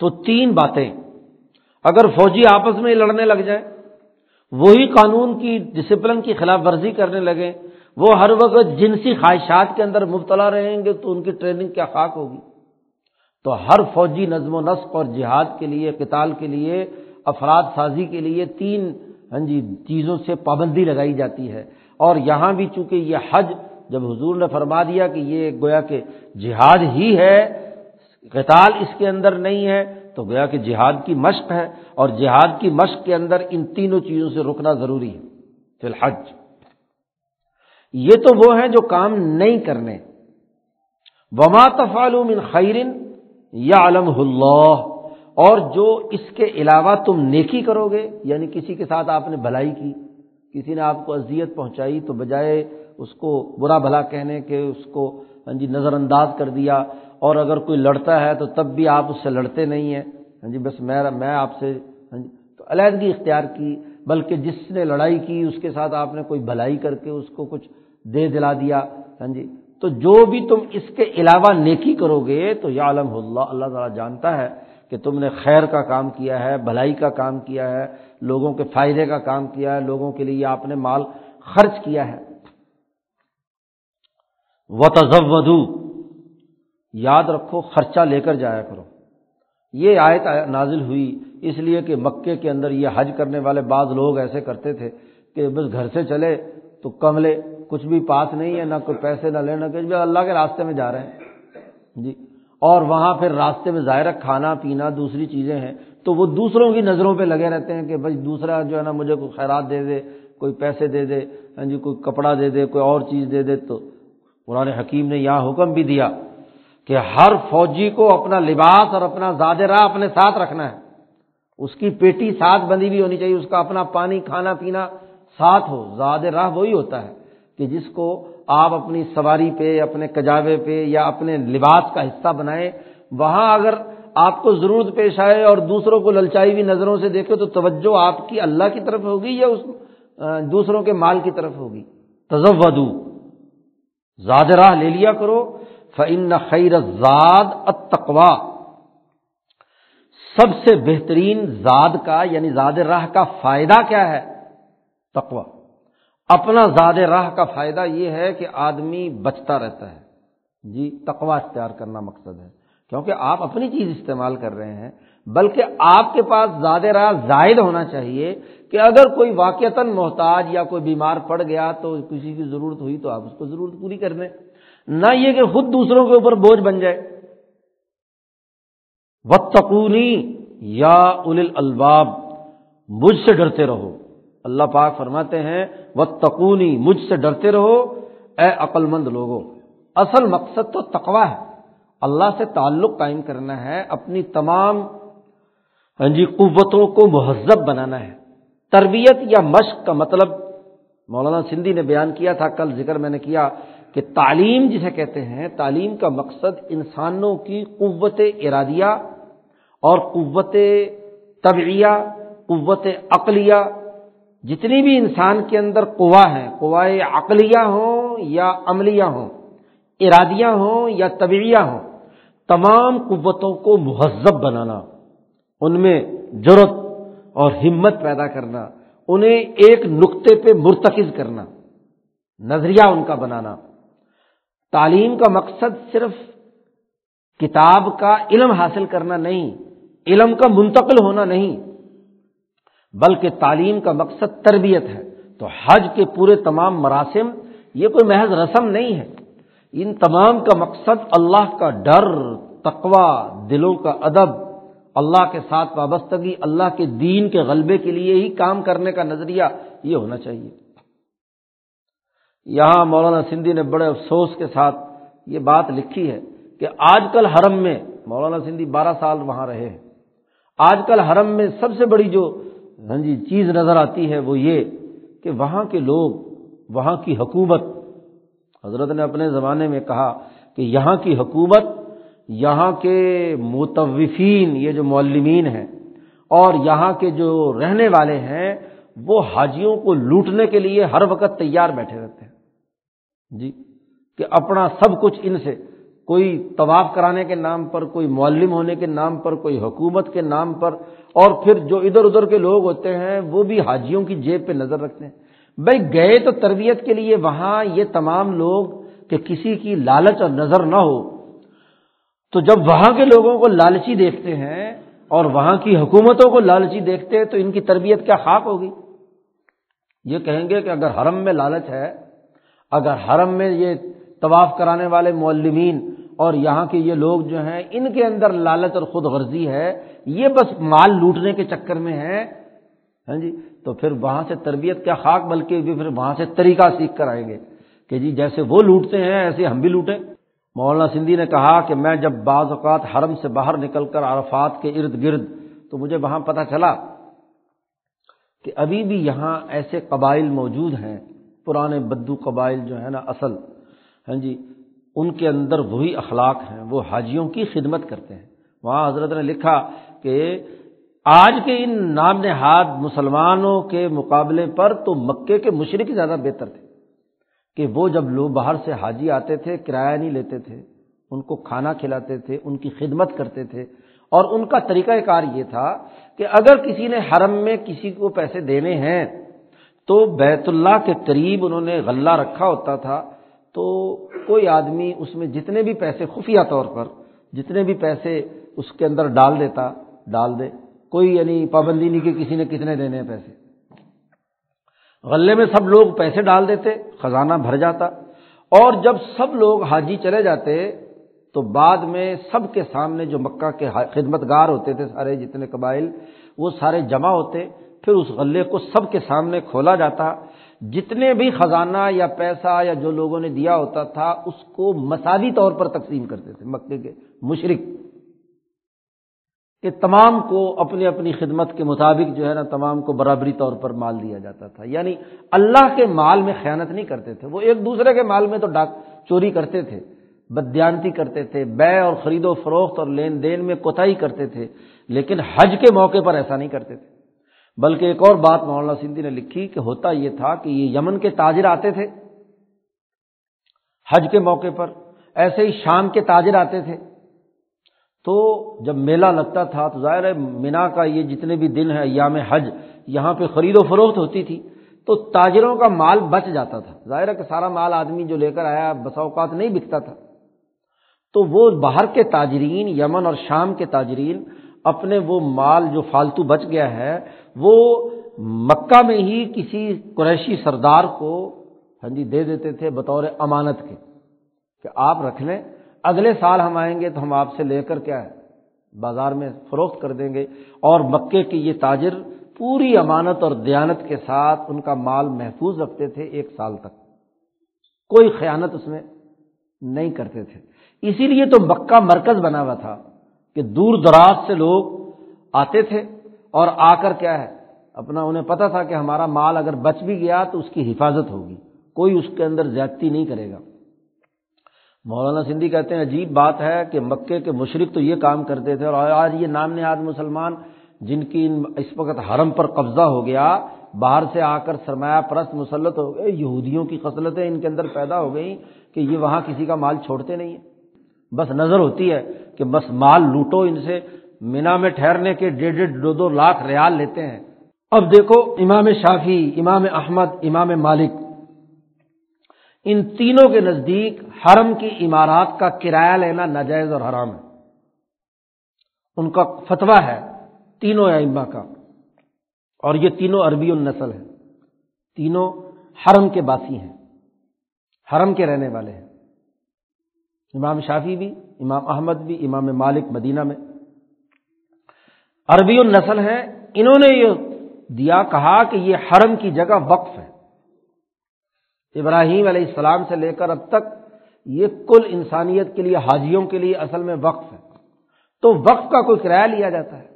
تو تین باتیں۔ اگر فوجی آپس میں لڑنے لگ جائیں، وہی قانون کی ڈسپلن کی خلاف ورزی کرنے لگے وہ ہر وقت جنسی خواہشات کے اندر مبتلا رہیں گے تو ان کی ٹریننگ کیا خاک ہوگی؟ تو ہر فوجی نظم و نسق اور جہاد کے لیے، قتال کے لیے، افراد سازی کے لیے تین ہاں جی چیزوں سے پابندی لگائی جاتی ہے۔ اور یہاں بھی چونکہ یہ حج، جب حضور نے فرما دیا کہ یہ گویا کہ جہاد ہی ہے، قتال اس کے اندر نہیں ہے، تو گویا کہ جہاد کی مشق ہے۔ اور جہاد کی مشق کے اندر ان تینوں چیزوں سے رکنا ضروری ہے۔ فی الحج۔ یہ تو وہ ہیں جو کام نہیں کرنے۔ وما تفال من خیرن یا علم اللہ اور جو اس کے علاوہ تم نیکی کرو گے یعنی کسی کے ساتھ آپ نے بھلائی کی، کسی نے آپ کو اذیت پہنچائی تو بجائے اس کو برا بھلا کہنے کے، اس کو ہاں جی نظر انداز کر دیا۔ اور اگر کوئی لڑتا ہے تو تب بھی آپ اس سے لڑتے نہیں ہیں۔ ہاں جی بس میں میں آپ سے ہاں جی تو علیحدگی اختیار کی۔ بلکہ جس نے لڑائی کی، اس کے ساتھ آپ نے کوئی بھلائی کر کے اس کو کچھ دے دلا دیا۔ ہاں جی۔ تو جو بھی تم اس کے علاوہ نیکی کرو گے، تو یا عالم اللہ اللہ تعالیٰ جانتا ہے کہ تم نے خیر کا کام کیا ہے، بھلائی کا کام کیا ہے، لوگوں کے فائدے کا کام کیا ہے، لوگوں کے لیے آپ نے مال خرچ کیا ہے۔ و تضو یاد رکھو، خرچہ لے کر جایا کرو۔ یہ آیت نازل ہوئی، اس لیے کہ مکے کے اندر یہ حج کرنے والے بعض لوگ ایسے کرتے تھے کہ بس گھر سے چلے تو کم لے کچھ بھی پاس نہیں ہے، نہ کوئی پیسے، نہ لے نہ کچھ بھی، اللہ کے راستے میں جا رہے ہیں۔ جی۔ اور وہاں پھر راستے میں ظاہر کھانا، پینا، دوسری چیزیں ہیں۔ تو وہ دوسروں کی نظروں پہ لگے رہتے ہیں کہ بھائی دوسرا جو ہے نا مجھے کوئی خیرات دے دے، کوئی پیسے دے دے ہاں جی کوئی کپڑا دے دے، کوئی اور چیز دے دے۔ تو قرآن حکیم نے یہاں حکم بھی دیا کہ ہر فوجی کو اپنا لباس اور اپنا زاد راہ اپنے ساتھ رکھنا ہے۔ اس کی پیٹی ساتھ بندی بھی ہونی چاہیے، اس کا اپنا پانی، کھانا، پینا ساتھ ہو۔ زاد راہ وہی ہوتا ہے۔ کہ جس کو آپ اپنی سواری پہ، اپنے کجاوے پہ یا اپنے لباس کا حصہ بنائیں، وہاں اگر آپ کو ضرورت پیش آئے اور دوسروں کو للچائی ہوئی نظروں سے دیکھے تو توجہ آپ کی اللہ کی طرف ہوگی یا اس دوسروں کے مال کی طرف ہوگی؟ تزودو زاد راہ لے لیا کرو۔ فعن خیر زاد اتقوا سب سے بہترین زاد کا یعنی زاد راہ کا فائدہ کیا ہے؟ تقوا اپنا زاد راہ کا فائدہ یہ ہے کہ آدمی بچتا رہتا ہے۔ جی تقوا اختیار کرنا مقصد ہے۔ کیونکہ آپ اپنی چیز استعمال کر رہے ہیں، بلکہ آپ کے پاس زیادہ راہ زائد ہونا چاہیے کہ اگر کوئی واقعتاً محتاج یا کوئی بیمار پڑ گیا تو کسی کی ضرورت ہوئی تو آپ اس کو ضرورت پوری کر دیں۔ نہ یہ کہ خود دوسروں کے اوپر بوجھ بن جائے۔ وقتقونی یا ال الباب مجھ سے ڈرتے رہو۔ اللہ پاک فرماتے ہیں و تقونی مجھ سے ڈرتے رہو۔ اے عقل مند لوگوں اصل مقصد تو تقوا ہے۔ اللہ سے تعلق قائم کرنا ہے، اپنی تمام ہاں جی قوتوں کو مہذب بنانا ہے۔ تربیت یا مشق کا مطلب مولانا سندھی نے بیان کیا تھا، کل ذکر میں نے کیا کہ تعلیم جسے کہتے ہیں، تعلیم کا مقصد انسانوں کی قوت ارادیہ اور قوت طبعیہ، قوت عقلیہ جتنی بھی انسان کے اندر قوا ہیں قوائے عقلیہ ہوں یا عملیہ ہوں ارادیاں ہوں یا طبعیہ ہوں، تمام قوتوں کو مہذب بنانا، ان میں ضرورت اور ہمت پیدا کرنا، انہیں ایک نقطے پہ مرتکز کرنا، نظریہ ان کا بنانا۔ تعلیم کا مقصد صرف کتاب کا علم حاصل کرنا نہیں، علم کا منتقل ہونا نہیں بلکہ تعلیم کا مقصد تربیت ہے۔ تو حج کے پورے تمام مراسم، یہ کوئی محض رسم نہیں ہے۔ ان تمام کا مقصد اللہ کا ڈر تقوا دلوں کا ادب، اللہ کے ساتھ وابستگی، اللہ کے دین کے غلبے کے لیے ہی کام کرنے کا نظریہ، یہ ہونا چاہیے۔ یہاں مولانا سندھی نے بڑے افسوس کے ساتھ یہ بات لکھی ہے کہ آج کل حرم میں، مولانا سندھی بارہ سال وہاں رہے ہیں۔ آج کل حرم میں سب سے بڑی جو ہاں جی چیز نظر آتی ہے وہ یہ کہ وہاں کے لوگ، وہاں کی حکومت، حضرت نے اپنے زمانے میں کہا کہ یہاں کی حکومت، یہاں کے متوفین، یہ جو معلمین ہیں، اور یہاں کے جو رہنے والے ہیں، وہ حاجیوں کو لوٹنے کے لیے ہر وقت تیار بیٹھے رہتے ہیں۔ جی کہ اپنا سب کچھ ان سے کوئی طواف کرانے کے نام پر، کوئی معلم ہونے کے نام پر، کوئی حکومت کے نام پر، اور پھر جو ادھر ادھر کے لوگ ہوتے ہیں، وہ بھی حاجیوں کی جیب پہ نظر رکھتے ہیں۔ بھائی، گئے تو تربیت کے لیے وہاں یہ تمام لوگ کہ کسی کی لالچ اور نظر نہ ہو۔ تو جب وہاں کے لوگوں کو لالچی دیکھتے ہیں اور وہاں کی حکومتوں کو لالچی دیکھتے ہیں، تو ان کی تربیت کیا خاک ہوگی؟ یہ کہیں گے کہ اگر حرم میں لالچ ہے، اگر حرم میں یہ طواف کرانے والے معلمین، اور یہاں کے یہ لوگ جو ہیں، ان کے اندر لالچ اور خود غرضی ہے۔ یہ بس مال لوٹنے کے چکر میں ہے ہاں جی؟ تو پھر وہاں سے تربیت کیا خاک، بلکہ بھی پھر وہاں سے طریقہ سیکھ کر آئیں گے کہ جی جیسے وہ لوٹتے ہیں، ایسے ہم بھی لوٹیں۔ مولانا سندھی نے کہا کہ میں جب بعض اوقات حرم سے باہر نکل کر عرفات کے ارد گرد، تو مجھے وہاں پتہ چلا کہ ابھی بھی یہاں ایسے قبائل موجود ہیں، پرانے بدو قبائل جو ہے نا، اصل ہاں جی ان کے اندر وہی اخلاق ہیں، وہ حاجیوں کی خدمت کرتے ہیں۔ وہاں حضرت نے لکھا کہ آج کے ان نام نہاد مسلمانوں کے مقابلے پر تو مکے کے مشرق زیادہ بہتر تھے۔ کہ وہ جب لوگ باہر سے حاجی آتے تھے، کرایہ نہیں لیتے تھے، ان کو کھانا کھلاتے تھے، ان کی خدمت کرتے تھے۔ اور ان کا طریقہ کار یہ تھا کہ اگر کسی نے حرم میں کسی کو پیسے دینے ہیں، تو بیت اللہ کے قریب انہوں نے غلہ رکھا ہوتا تھا تو کوئی آدمی اس میں جتنے بھی پیسے، خفیہ طور پر جتنے بھی پیسے اس کے اندر ڈال دیتا، ڈال دے۔ کوئی یعنی پابندی نہیں کہ کسی نے کتنے دینے ہیں پیسے۔ غلے میں سب لوگ پیسے ڈال دیتے، خزانہ بھر جاتا۔ اور جب سب لوگ حاجی چلے جاتے تو بعد میں سب کے سامنے جو مکہ کے خدمت گار ہوتے تھے، سارے جتنے قبائل، وہ سارے جمع ہوتے۔ پھر اس غلے کو سب کے سامنے کھولا جاتا۔ جتنے بھی خزانہ یا پیسہ یا جو لوگوں نے دیا ہوتا تھا، اس کو مساوی طور پر تقسیم کرتے تھے، مکے کے مشرق کہ تمام کو اپنی اپنی خدمت کے مطابق جو ہے نا، تمام کو برابری طور پر مال دیا جاتا تھا۔ یعنی اللہ کے مال میں خیانت نہیں کرتے تھے، وہ ایک دوسرے کے مال میں تو ڈاک چوری کرتے تھے بدیانتی کرتے تھے، بے اور خرید و فروخت اور لین دین میں کوتاہی کرتے تھے، لیکن حج کے موقع پر ایسا نہیں کرتے تھے۔ بلکہ ایک اور بات مولانا سندھی نے لکھی کہ ہوتا یہ تھا کہ یہ یمن کے تاجر آتے تھے، حج کے موقع پر، ایسے ہی شام کے تاجر آتے تھے۔ تو جب میلہ لگتا تھا تو ظاہر ہے مینا کا یہ جتنے بھی دن ہے یام حج، یہاں پہ خرید و فروخت ہوتی تھی۔ تو تاجروں کا مال بچ جاتا تھا۔ ظاہر ہے کہ سارا مال آدمی جو لے کر آیا، بسا اوقات نہیں بکتا تھا۔ تو وہ باہر کے تاجرین، یمن اور شام کے تاجرین اپنے وہ مال جو فالتو بچ گیا ہے، وہ مکہ میں ہی کسی قریشی سردار کو ہاں جی دے دیتے تھے بطور امانت کے کہ آپ رکھ لیں۔ اگلے سال ہم آئیں گے تو ہم آپ سے لے کر کیا ہے، بازار میں فروخت کر دیں گے۔ اور مکے کے یہ تاجر پوری امانت اور دیانت کے ساتھ ان کا مال محفوظ رکھتے تھے ایک سال تک۔ کوئی خیانت اس میں نہیں کرتے تھے۔ اسی لیے تو مکہ مرکز بنا ہوا تھا۔ کہ دور دراز سے لوگ آتے تھے اور آ کر کیا ہے، اپنا انہیں پتا تھا کہ ہمارا مال اگر بچ بھی گیا تو اس کی حفاظت ہوگی، کوئی اس کے اندر زیادتی نہیں کرے گا۔ مولانا سندھی کہتے ہیں، عجیب بات ہے کہ مکے کے مشرق تو یہ کام کرتے تھے اور آج یہ نام نہاد مسلمان جن کی اس وقت حرم پر قبضہ ہو گیا، باہر سے آ کر سرمایہ پرست مسلط ہو گئے، یہودیوں کی خصلتیں ان کے اندر پیدا ہو گئیں کہ یہ وہاں کسی کا مال چھوڑتے نہیں ہیں۔ بس نظر ہوتی ہے کہ بس مال لوٹو ان سے، مینا میں ٹھہرنے کے ڈیڑھ ڈیڑھ دو دو لاکھ ریال لیتے ہیں۔ اب دیکھو امام شافی امام احمد، امام مالک، ان تینوں کے نزدیک حرم کی عمارات کا کرایہ لینا ناجائز اور حرام ہے۔ ان کا فتویٰ ہے تینوں اما کا۔ اور یہ تینوں عربی النسل ہیں۔ تینوں حرم کے باسی ہیں۔ حرم کے رہنے والے ہیں۔ امام شافی بھی، امام احمد بھی، امام مالک مدینہ میں۔ عربی النسل ہیں، انہوں نے یہ دیا، کہا کہ یہ حرم کی جگہ وقف ہے۔ ابراہیم علیہ السلام سے لے کر اب تک یہ کل انسانیت کے لیے، حاجیوں کے لیے اصل میں وقف ہے۔ تو وقف کا کوئی کرایہ لیا جاتا ہے؟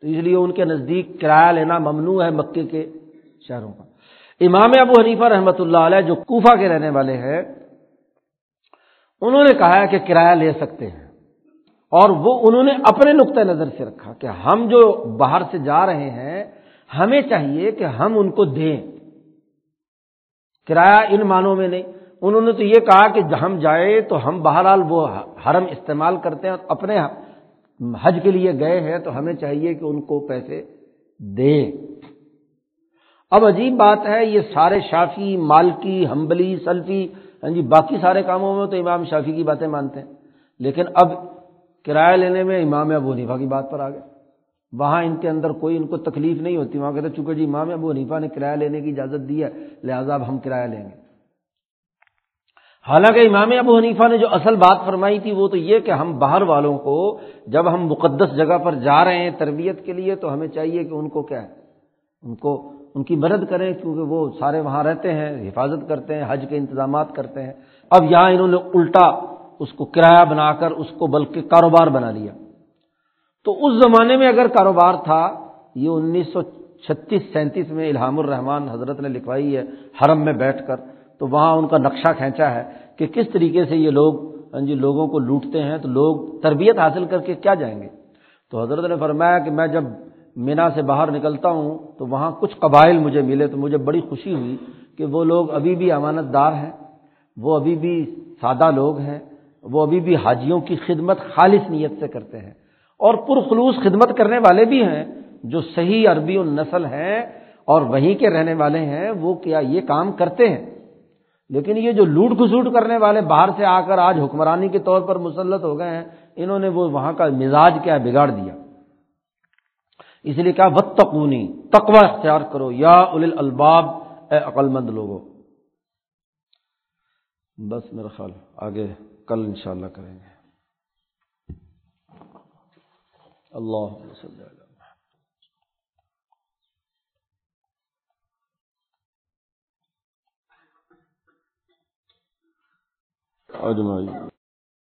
تو اس لیے ان کے نزدیک کرایہ لینا ممنوع ہے مکے کے شہروں کا امام ابو حنیفہ رحمۃ اللہ علیہ، جو کوفہ کے رہنے والے ہیں انہوں نے کہا کہ کرایہ لے سکتے ہیں۔ اور وہ انہوں نے اپنے نقطۂ نظر سے رکھا کہ ہم جو باہر سے جا رہے ہیں، ہمیں چاہیے کہ ہم ان کو دیں۔ کرایہ ان معنوں میں نہیں۔ انہوں نے تو یہ کہا کہ ہم جائیں تو ہم بہرحال وہ حرم استعمال کرتے ہیں اور اپنے حج کے لیے گئے ہیں تو ہمیں چاہیے کہ ان کو پیسے دیں۔ اب عجیب بات ہے، یہ سارے شافی، مالکی، ہمبلی، سلفی ہاں جی باقی سارے کاموں میں تو امام شافی کی باتیں مانتے ہیں۔ لیکن اب کرایہ لینے میں امام ابو حنیفہ کی بات پر آ گئے وہاں ان کے اندر کوئی ان کو تکلیف نہیں ہوتی۔ وہاں کہتے چونکہ جی امام ابو حنیفہ نے کرایہ لینے کی اجازت دی ہے، لہٰذا اب ہم کرایہ لیں گے۔ حالانکہ امام ابو حنیفہ نے جو اصل بات فرمائی تھی، وہ تو یہ کہ ہم باہر والوں کو جب ہم مقدس جگہ پر جا رہے ہیں تربیت کے لیے، تو ہمیں چاہیے کہ ان کو کیا ہے؟ ان کو ان کی مدد کریں کیونکہ وہ سارے وہاں رہتے ہیں، حفاظت کرتے ہیں، حج کے انتظامات کرتے ہیں۔ اب یہاں انہوں نے الٹا اس کو کرایہ بنا کر اس کو بلکہ کاروبار بنا لیا۔ تو اس زمانے میں اگر کاروبار تھا، یہ انیس سو چھتیس سینتیس میں الہام الرحمان حضرت نے لکھوائی ہے حرم میں بیٹھ کر۔ تو وہاں ان کا نقشہ کھینچا ہے کہ کس طریقے سے یہ لوگ ہاں جی لوگوں کو لوٹتے ہیں، تو لوگ تربیت حاصل کر کے کیا جائیں گے؟ تو حضرت نے فرمایا کہ میں جب مینا سے باہر نکلتا ہوں تو وہاں کچھ قبائل مجھے ملے تو مجھے بڑی خوشی ہوئی کہ وہ لوگ ابھی بھی امانت دار ہیں، وہ ابھی بھی سادہ لوگ ہیں، وہ ابھی بھی حاجیوں کی خدمت خالص نیت سے کرتے ہیں۔ اور پرخلوص خدمت کرنے والے بھی ہیں جو صحیح عربی النسل ہیں اور وہیں کے رہنے والے ہیں، وہ کیا یہ کام کرتے ہیں؟ لیکن یہ جو لوٹ کھسوٹ کرنے والے باہر سے آ کر آج حکمرانی کے طور پر مسلط ہو گئے ہیں، انہوں نے وہ وہاں کا مزاج کیا بگاڑ دیا۔ اس لیے کیا وط تقونی تقوا اختیار کرو۔ یا اول الباب، اے عقل مند لوگو۔ بس میرا خیال، آگے کل انشاءاللہ کریں گے۔ اللہ اجمائی